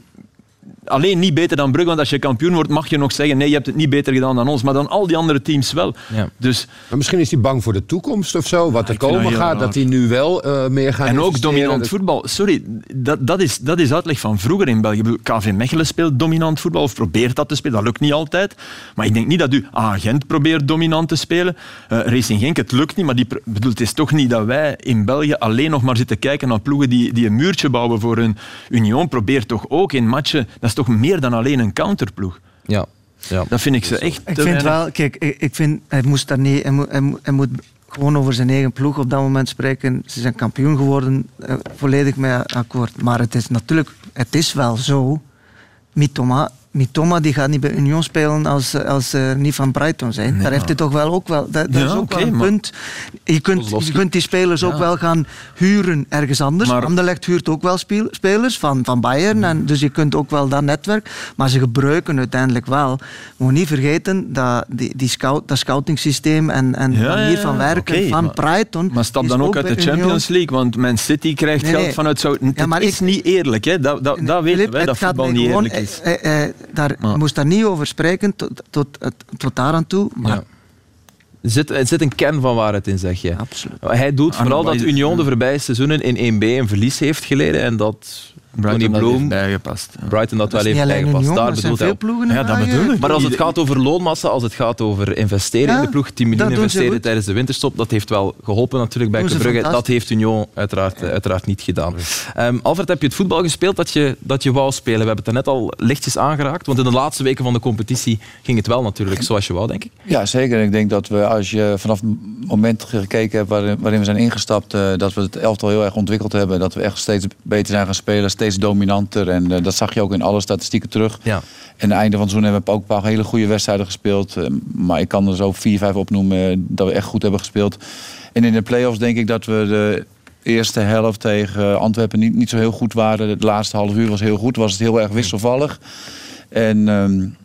alleen niet beter dan Brugge, want als je kampioen wordt mag je nog zeggen nee, je hebt het niet beter gedaan dan ons, maar dan al die andere teams wel. Ja. Dus, maar misschien is hij bang voor de toekomst of zo, wat er komen gaat, dat hij nu wel uh, meer gaat En ook dominant voetbal. Sorry, dat, dat, is, dat is uitleg van vroeger in België. KV Mechelen speelt dominant voetbal of probeert dat te spelen, dat lukt niet altijd. Maar ik denk niet dat u agent probeert dominant te spelen. Uh, Racing Genk, het lukt niet, maar die, bedoel, het is toch niet dat wij in België alleen nog maar zitten kijken naar ploegen die, die een muurtje bouwen voor hun Union. Probeert toch ook in matchen, dat is toch meer dan alleen een counterploeg. Ja. Ja. Dat vind ik ze echt. Ik vind wel, kijk, ik, vind, hij moest daar niet, hij moet, hij moet gewoon over zijn eigen ploeg op dat moment spreken. Ze zijn kampioen geworden, eh, volledig mee akkoord. Maar het is natuurlijk, het is wel zo. Mitoma Mitoma die gaat niet bij Union spelen als, als ze niet van Brighton zijn. Daar heeft hij toch wel ook wel. Dat, is ook wel een punt. Je kunt, je kunt die spelers ook wel gaan huren ergens anders. Maar, Anderlecht huurt ook wel spelers van, van Bayern. En dus je kunt ook wel dat netwerk. Maar ze gebruiken uiteindelijk wel. Moet niet vergeten dat die, die scout, dat scoutingsysteem en, en ja, manier van werken van Brighton. Maar stap dan ook, uit de Champions League. Want Man City krijgt geld vanuit zo. Het maar is niet eerlijk. Hè? Dat, dat, dat weten wij, dat voetbal niet eerlijk is. Eh, eh, daar moest daar niet over spreken tot, tot, tot daar aan toe. Maar ja. Er zit, er zit een kern van waarheid in, zeg je. Absoluut. Hij doet vooral dat Union de voorbije seizoenen in 1B een verlies heeft geleden en dat Brighton Tony Bloom, bijgepast. Brighton dat, wel heeft bijgepast. Daar bedoelt hij. Ja, dat bedoel ik. Maar als het gaat over loonmassa, als het gaat over investeren in de ploeg, 10 miljoen investeren tijdens de winterstop, dat heeft wel geholpen natuurlijk bij Brugge. Dat heeft Union uiteraard, uiteraard niet gedaan. Um, Alfred, heb je het voetbal gespeeld dat je, dat je wou spelen? We hebben het er net al lichtjes aangeraakt, want in de laatste weken van de competitie ging het wel natuurlijk zoals je wou, denk ik. Ja, zeker. Ik denk dat we, als je vanaf het moment gekeken hebt waarin, waarin we zijn ingestapt, uh, dat we het elftal heel erg ontwikkeld hebben, dat we echt steeds beter zijn gaan spelen, steeds dominanter en uh, dat zag je ook in alle statistieken terug. Ja. En aan het einde van het seizoen hebben we ook een paar hele goede wedstrijden gespeeld. Uh, maar ik kan er zo vier, vijf opnoemen uh, dat we echt goed hebben gespeeld. En in de play-offs denk ik dat we de eerste helft tegen Antwerpen niet, niet zo heel goed waren. Het laatste half uur was heel goed, was het heel erg wisselvallig. En um,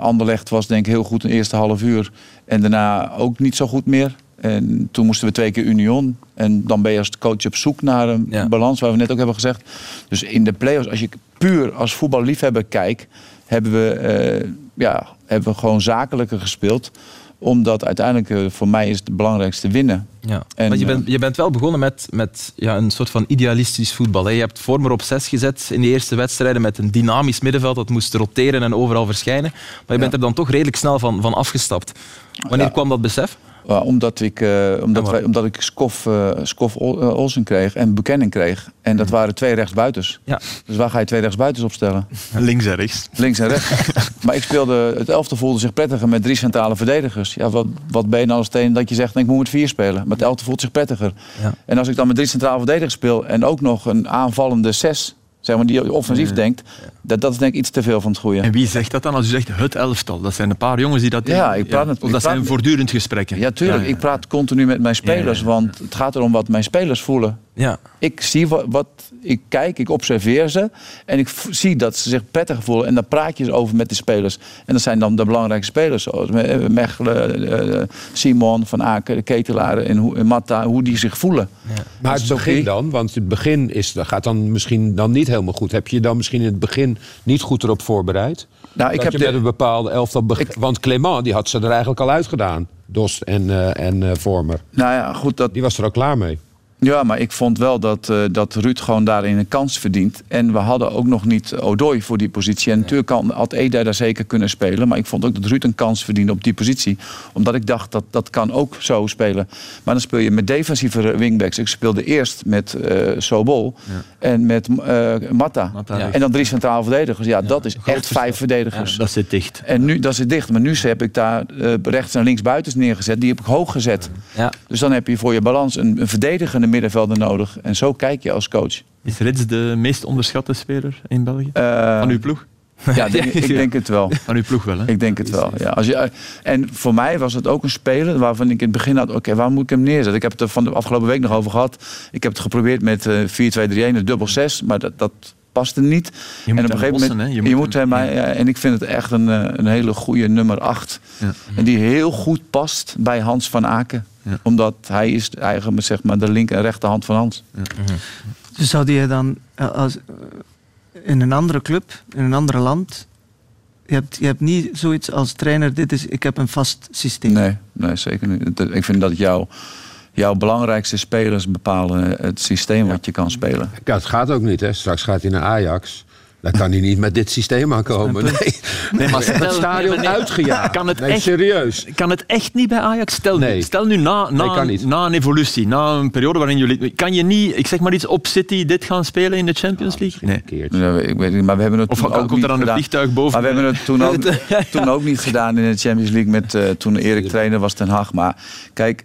Anderlecht was denk ik heel goed in het eerste half uur. En daarna ook niet zo goed meer. En toen moesten we twee keer Union. En dan ben je als coach op zoek naar een balans, waar we net ook hebben gezegd. Dus in de play-offs, als je puur als voetballiefhebber kijkt, hebben we, uh, ja, hebben we gewoon zakelijker gespeeld omdat uiteindelijk uh, voor mij is het belangrijkste winnen. Ja. En, maar je, bent, je bent wel begonnen met, met ja, een soort van idealistisch voetbal. Hè. Je hebt Vormer op zes gezet in de eerste wedstrijden met een dynamisch middenveld dat moest roteren en overal verschijnen. Maar je bent er dan toch redelijk snel van, van afgestapt. Wanneer kwam dat besef? Omdat ik, uh, omdat, wij, omdat ik Skof, uh, Skof Olsen kreeg en Buchanan kreeg. En dat waren twee rechtsbuiters. Ja. Dus waar ga je twee rechtsbuiters opstellen? Links en rechts. Links en rechts. maar ik speelde, het elfte voelde zich prettiger met drie centrale verdedigers. Ja, wat, wat ben je nou als teen dat je zegt, ik moet met vier spelen. Maar het elfte voelt zich prettiger. Ja. En als ik dan met drie centrale verdedigers speel en ook nog een aanvallende zes zeg maar, die offensief denkt, dat, dat is denk ik iets te veel van het goede. En wie zegt dat dan als u zegt het elftal? Dat zijn een paar jongens die dat... Ja, ik praat... Ja, dat zijn voortdurend gesprekken. Ja, tuurlijk. Ik praat continu met mijn spelers, want het gaat erom wat mijn spelers voelen. Ja. Ik zie wat, wat, ik kijk, ik observeer ze en ik zie dat ze zich prettig voelen en daar praat je over met de spelers. En dat zijn dan de belangrijke spelers zoals Mechelen, eh, Simon, Van Aken, de Ketelaar en Matta, hoe die zich voelen. Ja. Maar het begin dan, want het begin is, gaat dan misschien dan niet helemaal goed. Heb je dan misschien in het begin niet goed erop voorbereid? Nou, ik heb je met een bepaalde elftal begin, Want Clément die had ze er eigenlijk al uitgedaan. Dost en, uh, en uh, Vormer. Nou ja, goed. Dat... Die was er al klaar mee. Ja, maar ik vond wel dat, uh, dat Ruud gewoon daarin een kans verdient. En we hadden ook nog niet Odoi voor die positie. En natuurlijk kan, had Eda daar zeker kunnen spelen. Maar ik vond ook dat Ruud een kans verdiende op die positie. Omdat ik dacht, dat dat kan ook zo spelen. Maar dan speel je met defensieve wingbacks. Ik speelde eerst met uh, Sobol en met uh, Matta. En dan drie centrale verdedigers. Ja, dat is echt vijf verdedigers. dat zit dicht. En nu, dat zit dicht. Maar nu heb ik daar rechts en links buiten neergezet. Die heb ik hoog gezet. Dus dan heb je voor je balans een, een verdedigende middenvelder nodig. En zo kijk je als coach. Is Rits de meest onderschatte speler in België? Uh, Van uw ploeg? Ja, denk, ik denk het wel. Van uw ploeg wel, hè? Ik denk het wel. Ja. Als je, en voor mij was het ook een speler waarvan ik in het begin had: oké, waar moet ik hem neerzetten? Ik heb het er van de afgelopen week nog over gehad. Ik heb het geprobeerd met uh, 4-2-3-1, een dubbel 6, maar dat, dat paste niet. Je moet en op een gegeven moment, je moet, je moet hem, ja. Ja, en ik vind het echt een, een hele goede nummer 8. Ja. En die heel goed past bij Hans van Aken. Omdat hij is eigenlijk zeg maar, de linker en rechterhand van Hans. Dus zou die dan als, in een andere club, in een ander land. Je hebt, je hebt niet zoiets als trainer, dit is, ik heb een vast systeem. Nee, nee zeker niet. Ik vind dat jouw, jouw belangrijkste spelers bepalen het systeem wat je kan spelen. Ja, het gaat ook niet. Hè. Straks gaat hij naar Ajax. Dan kan hij niet met dit systeem aankomen. Nee, nee maar stel, het stadion nee, uitgejaagd. Kan het echt, serieus. Kan het echt niet bij Ajax? Stel, nee. stel nu na, na, na een evolutie, na een periode waarin jullie... Kan je niet, ik zeg maar iets, op City dit gaan spelen in de Champions League? Nee. nee ik weet niet, maar we hebben het of toen ook komt er dan een vliegtuig boven? Maar we hebben het toen ook, toen ook niet gedaan in de Champions League met uh, toen Erik trainer was Ten Hag. Maar kijk,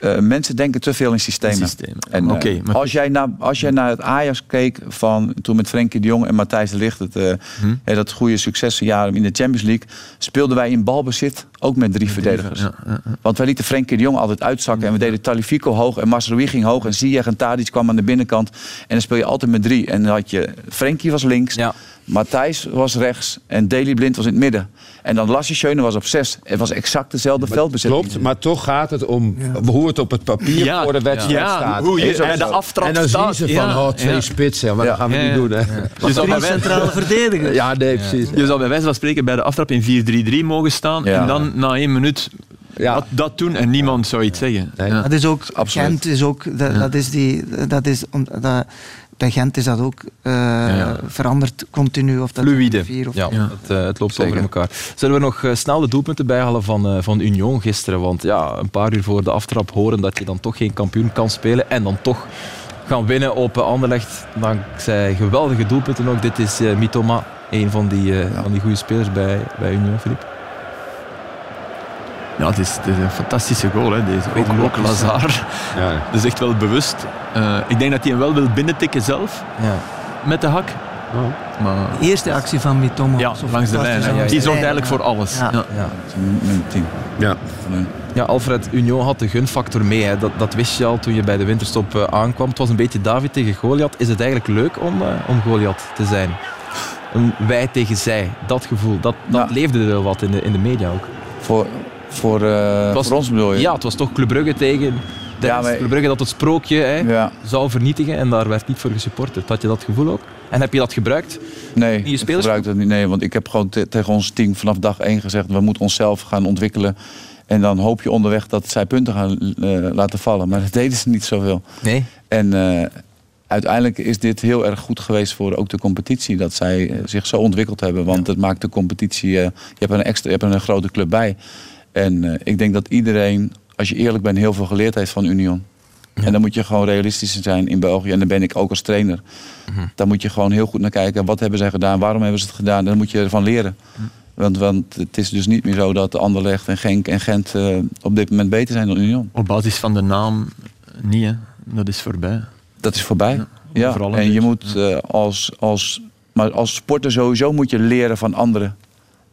uh, mensen denken te veel in systemen. systemen. En, uh, okay, maar... als, jij naar, als jij naar het Ajax keek van toen met Frenkie de Jong en Matthijs de Ligt, het, uh, hm? dat goede successenjaar in de Champions League, speelden wij in balbezit ook met drie verdedigers. Ja, ja, ja. Want wij lieten Frenkie de Jong altijd uitzakken en we deden Talifico hoog en Masroui ging hoog en Ziyech en Tadic kwam aan de binnenkant en dan speel je altijd met drie. En dan had je Frenkie was links, Matthijs was rechts en Daley Blind was in het midden. En dan Lasse Schöne was op zes. Het was exact dezelfde maar, veldbezetting. Klopt, maar toch gaat het om hoe het op het papier ja, voor de wedstrijd ja, staat. Hoe je, en de aftrap En dan staat. zien ze van, oh, twee spitsen, maar dat gaan we niet doen. Hè. Je bij centrale verdedigen. Ja, nee, precies. Je zal bij wijze van spreken bij de aftrap in 4-3-3 mogen staan en dan na één minuut ja. dat, dat, doen en niemand zou iets zeggen. Dat is ook, Absoluut. Gent is ook, dat, dat is die, dat is, dat, bij Gent is dat ook uh, ja, ja. veranderd continu. Of dat Fluide. Vier of ja, Het, uh, het, loopt Zeker. over elkaar. Zullen we nog uh, snel de doelpunten bijhalen van, uh, van Union gisteren? Want ja, een paar uur voor de aftrap horen dat je dan toch geen kampioen kan spelen en dan toch gaan winnen op Anderlecht. Dankzij geweldige doelpunten ook. Dit is Mitoma, een van die, van die goede spelers bij, bij Union, Philippe. Ja, het is, het is, een fantastische goal. Hè. Deze, ook, ook Lazar. Ja. Dat is echt wel bewust. Uh, ik denk dat hij hem wel wil binnentikken zelf. Ja. Met de hak. Oh. Maar... De eerste actie van Mitoma. Ja, langs de lijn. Ja, die zorgt eigenlijk voor alles. Ja. Ja. Een team. Ja. Ja, Alfred Union had de gunfactor mee. Hè. Dat, dat wist je al toen je bij de winterstop uh, aankwam. Het was een beetje David tegen Goliath. Is het eigenlijk leuk om, uh, om Goliath te zijn? Een wij tegen zij. Dat gevoel, dat, dat leefde wel wat in de, in de media ook. Voor, voor, uh, was, voor ons bedoel je? Ja, het was toch Club Brugge tegen ja, maar... Brugge dat het sprookje hè, ja. zou vernietigen en daar werd niet voor gesupporterd. Had je dat gevoel ook? En heb je dat gebruikt? Nee, je ik gebruik dat niet. Nee, want ik heb gewoon te tegen ons team vanaf dag één gezegd... we moeten onszelf gaan ontwikkelen. En dan hoop je onderweg dat zij punten gaan uh, laten vallen. Maar dat deden ze niet zoveel. Nee. En uh, uiteindelijk is dit heel erg goed geweest voor ook de competitie. Dat zij zich zo ontwikkeld hebben. Want ja. het maakt de competitie... je hebt een, extra, je hebt een grote club bij... En ik denk dat iedereen, als je eerlijk bent, heel veel geleerd heeft van Union. Ja. En dan moet je gewoon realistisch zijn in België. En dan ben ik ook als trainer. -hmm. Dan moet je gewoon heel goed naar kijken. Wat hebben zij gedaan? Waarom hebben ze het gedaan? Dan moet je ervan leren. -hmm. want, want het is dus niet meer zo dat Anderlecht en Genk en Gent uh, op dit moment beter zijn dan Union. Op basis van de naam niet, hè? Dat is voorbij. Dat is voorbij. Ja. ja. En je moet uh, als, als, maar als sporter sowieso moet je leren van anderen.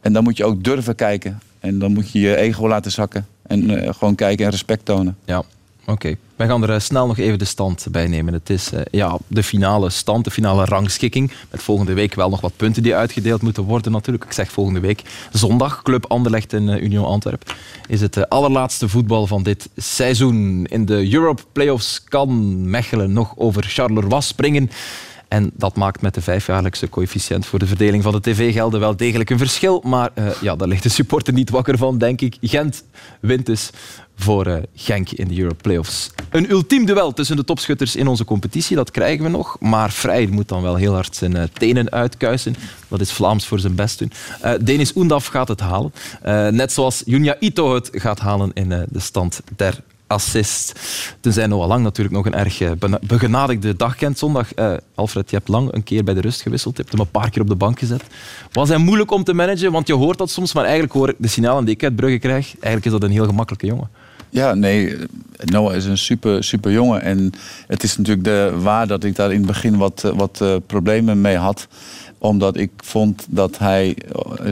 En dan moet je ook durven kijken. En dan moet je je ego laten zakken. En uh, gewoon kijken en respect tonen. Ja, oké. Okay. Wij gaan er uh, snel nog even de stand bij nemen. Het is uh, ja, de finale stand, de finale rangschikking. Met volgende week wel nog wat punten die uitgedeeld moeten worden natuurlijk. Ik zeg volgende week zondag. Club Anderlecht en Union Antwerp. Is het allerlaatste voetbal van dit seizoen. In de Europe Playoffs kan Mechelen nog over Charleroi springen. En dat maakt met de vijfjaarlijkse coëfficiënt voor de verdeling van de tv-gelden wel degelijk een verschil. Maar uh, ja, daar ligt de supporter niet wakker van, denk ik. Gent wint dus voor uh, Genk in de Europe Playoffs. Een ultiem duel tussen de topschutters in onze competitie, dat krijgen we nog. Maar Vrij moet dan wel heel hard zijn uh, tenen uitkuisen. Dat is Vlaams voor zijn best doen. Uh, Denis Oendaf gaat het halen. net zoals Junya Ito het gaat halen in de stand der assist. Tenzij Noah Lang natuurlijk nog een erg begenadigde dag kent zondag. Uh, Alfred, je hebt Lang een keer bij de rust gewisseld. Je hebt hem een paar keer op de bank gezet. Was hij moeilijk om te managen? Want je hoort dat soms, maar eigenlijk hoor ik de signalen die ik uit Brugge krijg. Eigenlijk is dat een heel gemakkelijke jongen. Ja, nee, Noah is een super, super jongen. En het is natuurlijk de waar dat ik daar in het begin wat, wat uh, problemen mee had omdat ik vond dat hij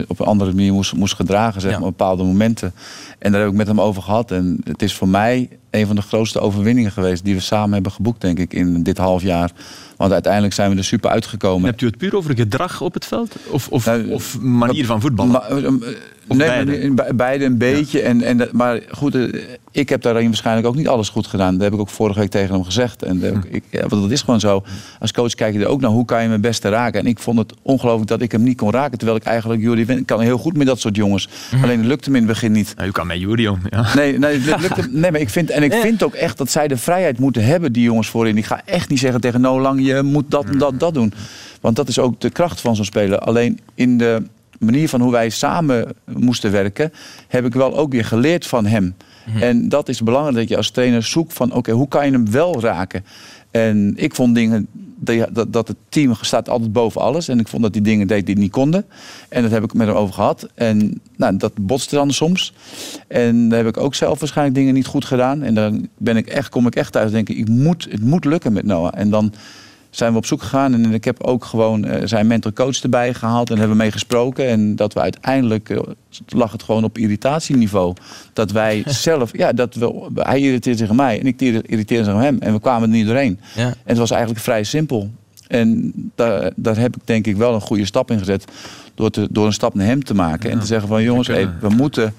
op een andere manier moest, moest gedragen, zeg maar, op bepaalde momenten. En daar heb ik met hem over gehad. En het is voor mij een van de grootste overwinningen geweest die we samen hebben geboekt, denk ik, in dit half jaar. Want uiteindelijk zijn we er super uitgekomen. hebt u het puur over gedrag op het veld? Of, of, nou, of manier van voetballen? nee, beide? beide een beetje. En, en, maar goed, eh, ik heb daarin waarschijnlijk ook niet alles goed gedaan. Dat heb ik ook vorige week tegen hem gezegd. En dat, ik, ja, dat is gewoon zo. Als coach kijk je er ook naar hoe kan je mijn beste raken. En ik vond het ongelooflijk dat ik hem niet kon raken. Terwijl ik eigenlijk Jury kan heel goed met dat soort jongens. Mhm. Alleen het lukte me in het begin niet. Nou, u kan met Jury om. Ja. Nee, nee, lukte, nee, maar ik vind, en ik vind ook echt dat zij de vrijheid moeten hebben, die jongens voorin. Ik ga echt niet zeggen tegen No Lang, je moet dat en dat, dat doen. Want dat is ook de kracht van zo'n speler. Alleen in de manier van hoe wij samen moesten werken, heb ik wel ook weer geleerd van hem. Mhm. En dat is belangrijk dat je als trainer zoekt van oké, hoe kan je hem wel raken? En ik vond dingen, dat, het team staat altijd boven alles. En ik vond dat die dingen deed die niet konden. En dat heb ik met hem over gehad. En nou, dat botste dan soms. En daar heb ik ook zelf waarschijnlijk dingen niet goed gedaan. En dan ben ik echt, kom ik echt thuis denken, ik moet, het moet lukken met Noah. En dan zijn we op zoek gegaan. En ik heb ook gewoon uh, zijn mental coach erbij gehaald. En hebben mee gesproken. En dat we uiteindelijk, uh, lag het gewoon op irritatieniveau. Dat wij zelf, ja, dat we, hij irriteerde zich aan mij. En ik irriteerde zich aan hem. En we kwamen er niet doorheen. Ja. En het was eigenlijk vrij simpel. En daar, daar heb ik denk ik wel een goede stap in gezet. Door, te, door een stap naar hem te maken. En te zeggen van jongens, hey, we moeten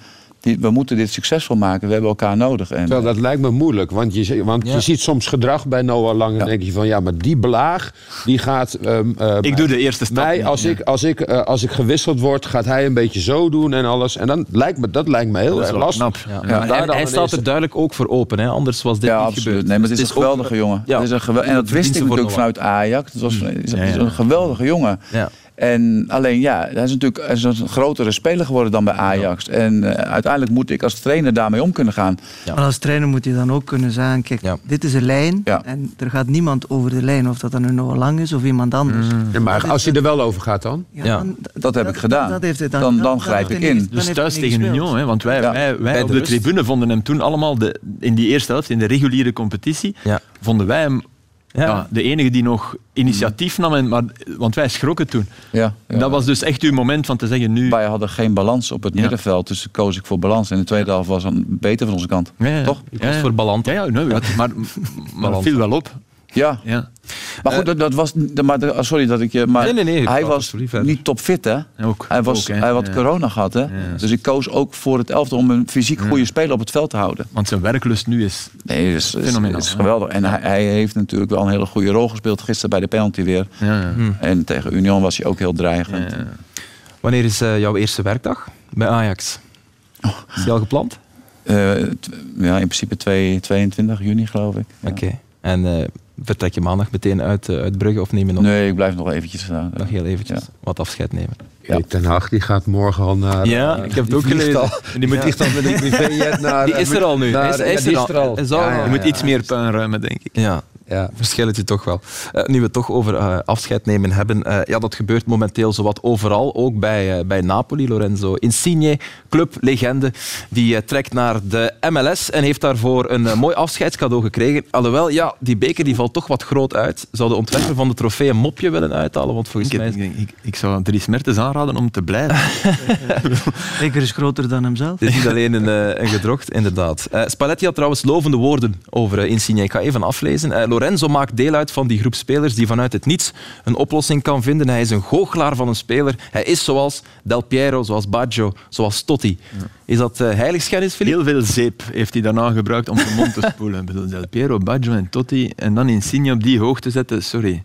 we moeten dit succesvol maken. We hebben elkaar nodig. En, Terwijl dat lijkt me moeilijk. Want je, want je ziet soms gedrag bij Noah Lang. En denk je van ja, maar die blaag die gaat. Uh, ik doe de eerste stap. Mij, als, ik, als, ik, uh, als ik gewisseld word, gaat hij een beetje zo doen en alles. En dan lijkt me, dat lijkt me heel erg lastig. Ja. En, hij staat er duidelijk ook voor open. Hè? Anders was dit niet gebeurd. Nee, maar het is, een geweldige jongen. Het is een gewel en dat wist ik natuurlijk vanuit Ajax. Het was een geweldige jongen. Ja. En alleen ja, hij is natuurlijk hij is een grotere speler geworden dan bij Ajax. En uh, uiteindelijk moet ik als trainer daarmee om kunnen gaan. Ja. Maar als trainer moet je dan ook kunnen zeggen, kijk, dit is een lijn en er gaat niemand over de lijn. Of dat dan nu nog lang is of iemand anders. Mm. maar als je er wel over gaat dan? Ja, dat heb ik gedaan. Dat, heeft het dan, dan, dan grijp ik in. Dus thuis tegen Union, hè, want wij, wij, wij op de tribune vonden hem toen allemaal de, in die eerste helft, in de reguliere competitie, vonden wij hem ja. de enige die nog initiatief nam, en, maar, want wij schrokken toen. Ja, Dat was dus echt uw moment van te zeggen nu... Wij hadden geen balans op het middenveld, dus koos ik voor balans. En de tweede half was dan beter van onze kant. Toch? Ik was voor balans. Ja, ja nee, maar, maar dat viel wel op. Ja. ja. Maar goed, dat, dat was. Maar, sorry dat ik je. Maar nee, nee, hij was niet topfit, hè? Ook, hij, was, hij had corona gehad, hè? Dus ik koos ook voor het elftal om een fysiek goede speler op het veld te houden. Want zijn werklust nu is. Nee, is, is, is geweldig. En hij, hij, heeft natuurlijk wel een hele goede rol gespeeld gisteren bij de penalty weer. Hm. En tegen Union was hij ook heel dreigend. Wanneer is uh, jouw eerste werkdag bij Ajax? Oh. Is die al gepland? Uh, ja, in principe 2, 22 juni, geloof ik. Oké. En uh, vertrek je maandag meteen uit, uh, uit Brugge of neem je nog? Nee, ik blijf nog eventjes. Uh, nog heel eventjes wat afscheid nemen. Ja. Ten Hag die gaat morgen al naar. Ja, ik heb het ook gelezen. Al, die moet ja. dan met een privéjet naar. Die is er al nu. Naar, is, is, er al. Is al. Je moet iets meer puinruimen, denk ik. Ja, ja, verschilletje toch wel. Uh, nu we het toch over uh, afscheid nemen hebben. Uh, ja, dat gebeurt momenteel zowat overal. Ook bij, bij Napoli. Lorenzo Insigne, clublegende, die trekt naar de MLS en heeft daarvoor een mooi afscheidscadeau gekregen. Alhoewel, ja, die beker die valt toch wat groot uit. Zou de ontwerper van de trofee een mopje willen uithalen? Want volgens ik, mij... Ik, ik, ik, zou Dries Mertens aanraden om te blijven. beker is groter dan hemzelf. Het is niet alleen een, een gedrocht, inderdaad. Spalletti had trouwens lovende woorden over Insigne. Ik ga even aflezen. Lorenzo maakt deel uit van die groep spelers die vanuit het niets een oplossing kan vinden. Hij is een goochelaar van een speler. Hij is zoals Del Piero, zoals Baggio, zoals Totti. Is dat uh, heiligschennis? Heel veel zeep heeft hij daarna gebruikt om zijn mond te spoelen. Del Piero, Baggio en Totti. En dan Insigne op die hoogte zetten, sorry.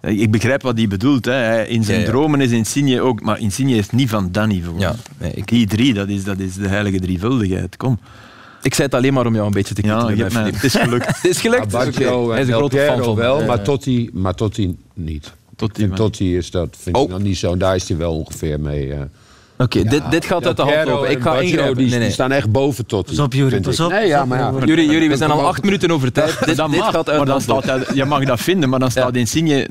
Ik begrijp wat hij bedoelt. Hè. In zijn dromen is Insigne ook... Maar Insigne is niet van dat niveau. Ja, nee, ik... Die drie, dat is, dat is de heilige drievuldigheid. Kom. Ik zei het alleen maar om jou een beetje te knippen. Ja, het is gelukt. het is gelukt. Ja, Hij is een grote fan van. wel, maar Totti, maar Totti niet. Totti, en Totti is dat, vind oh. ik nog niet zo. Daar is hij wel ongeveer mee... Uh, Oké, okay, ja, dit, dit gaat uit de hand lopen. Ik ga ingrijpen. Die, nee, nee. die staan echt boven Totti. Pas op, Jury. Pas op. Nee, ja, maar ja. Jury, Jury, we zijn al acht minuten over tijd. dit, dit mag, gaat uit maar dan staat hij, Je mag dat vinden, maar dan staat ja. Insigne...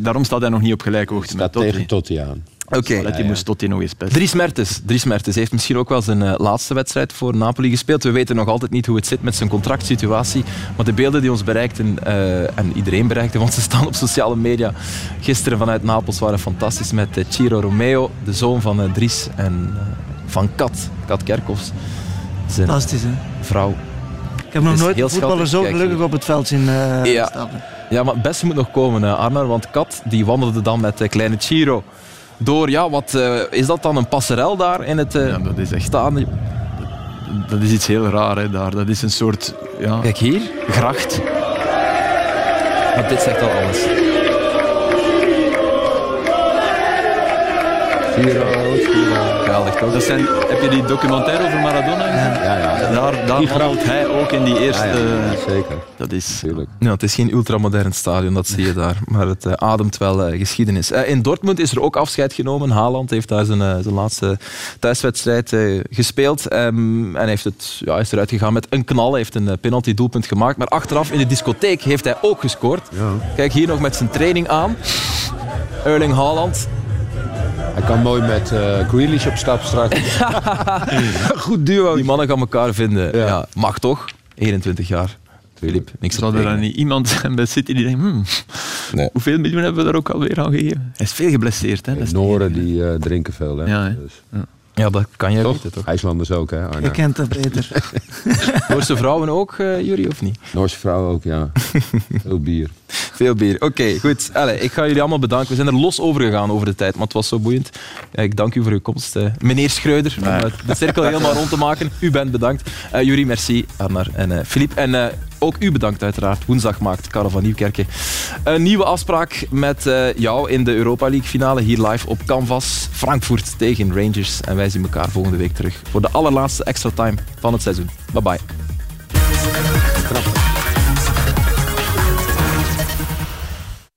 Daarom staat hij nog niet op gelijke hoogte met Totti. tegen Totti aan. Oké. Okay. moest tot die nog eens best. Dries Mertens. Dries Mertens heeft misschien ook wel zijn uh, laatste wedstrijd voor Napoli gespeeld. We weten nog altijd niet hoe het zit met zijn contractsituatie. Maar de beelden die ons bereikten, uh, en iedereen bereikte, want ze staan op sociale media, gisteren vanuit Napels waren fantastisch met uh, Ciro Romeo, de zoon van Dries en van Kat, Kat Kerkhoffs. Fantastisch, hè? Vrouw. Ik heb nog nooit een voetballer zo gelukkig op het veld zien ja. stappen. Ja, maar het beste moet nog komen, Arnar. Want Kat die wandelde dan met de kleine Chiro door, ja, wat uh, is dat dan, een passerel daar in het uh, ja, dat is echt? Dat, dat, is iets heel raar hè, daar. Dat is een soort... Ja, Kijk hier. Gracht. Maar dit zegt al alles. Geweldig toch? Dat zijn, heb je die documentaire over Maradona gezien? Ja, ja. Daar, daar hij ook in die eerste... Ja, ja, zeker. Dat is... Tuurlijk. Ja, het is geen ultramodern stadion, dat zie je daar. Maar het uh, ademt wel uh, geschiedenis. Uh, in Dortmund is er ook afscheid genomen. Haaland heeft daar zijn, zijn laatste thuiswedstrijd gespeeld. Um, en heeft het, ja, is eruit gegaan met een knal. Hij heeft een penalty doelpunt gemaakt. Maar achteraf in de discotheek heeft hij ook gescoord. Ja. Kijk, hier nog met zijn training aan. Erling Haaland. Hij kan mooi met uh, Grealish op stap straks. Goed duo. Die mannen gaan elkaar vinden. Ja. ja mag toch? 21 jaar. Filip, niks Zou er dan niet iemand zijn bij City die denkt, hmm, nee. hoeveel miljoen hebben we daar ook alweer aan gegeven? Hij is veel geblesseerd. Hè? De Noren die uh, drinken veel. Hè? Ja, dus. ja. Ja, dat kan jij toch? weten, toch? IJslanders ook, hè, Arna? Je kent dat beter. Noorse vrouwen ook, uh, Jury, of niet? Noorse vrouwen ook, ja. Veel bier. Veel bier. Oké, okay, goed. Allez, ik ga jullie allemaal bedanken. We zijn er los over gegaan over de tijd, maar het was zo boeiend. Ja, ik dank u voor uw komst. Uh, meneer Schreuder, nee. om de cirkel helemaal rond te maken. U bent bedankt. Uh, Jury, merci. Arnar en Filip. En ook u bedankt uiteraard. Woensdag maakt Karel van Nieuwkerken een nieuwe afspraak met uh, jou in de Europa League finale. Hier live op Canvas. Frankfurt tegen Rangers. En wij zien elkaar volgende week terug voor de allerlaatste extra time van het seizoen. Bye bye.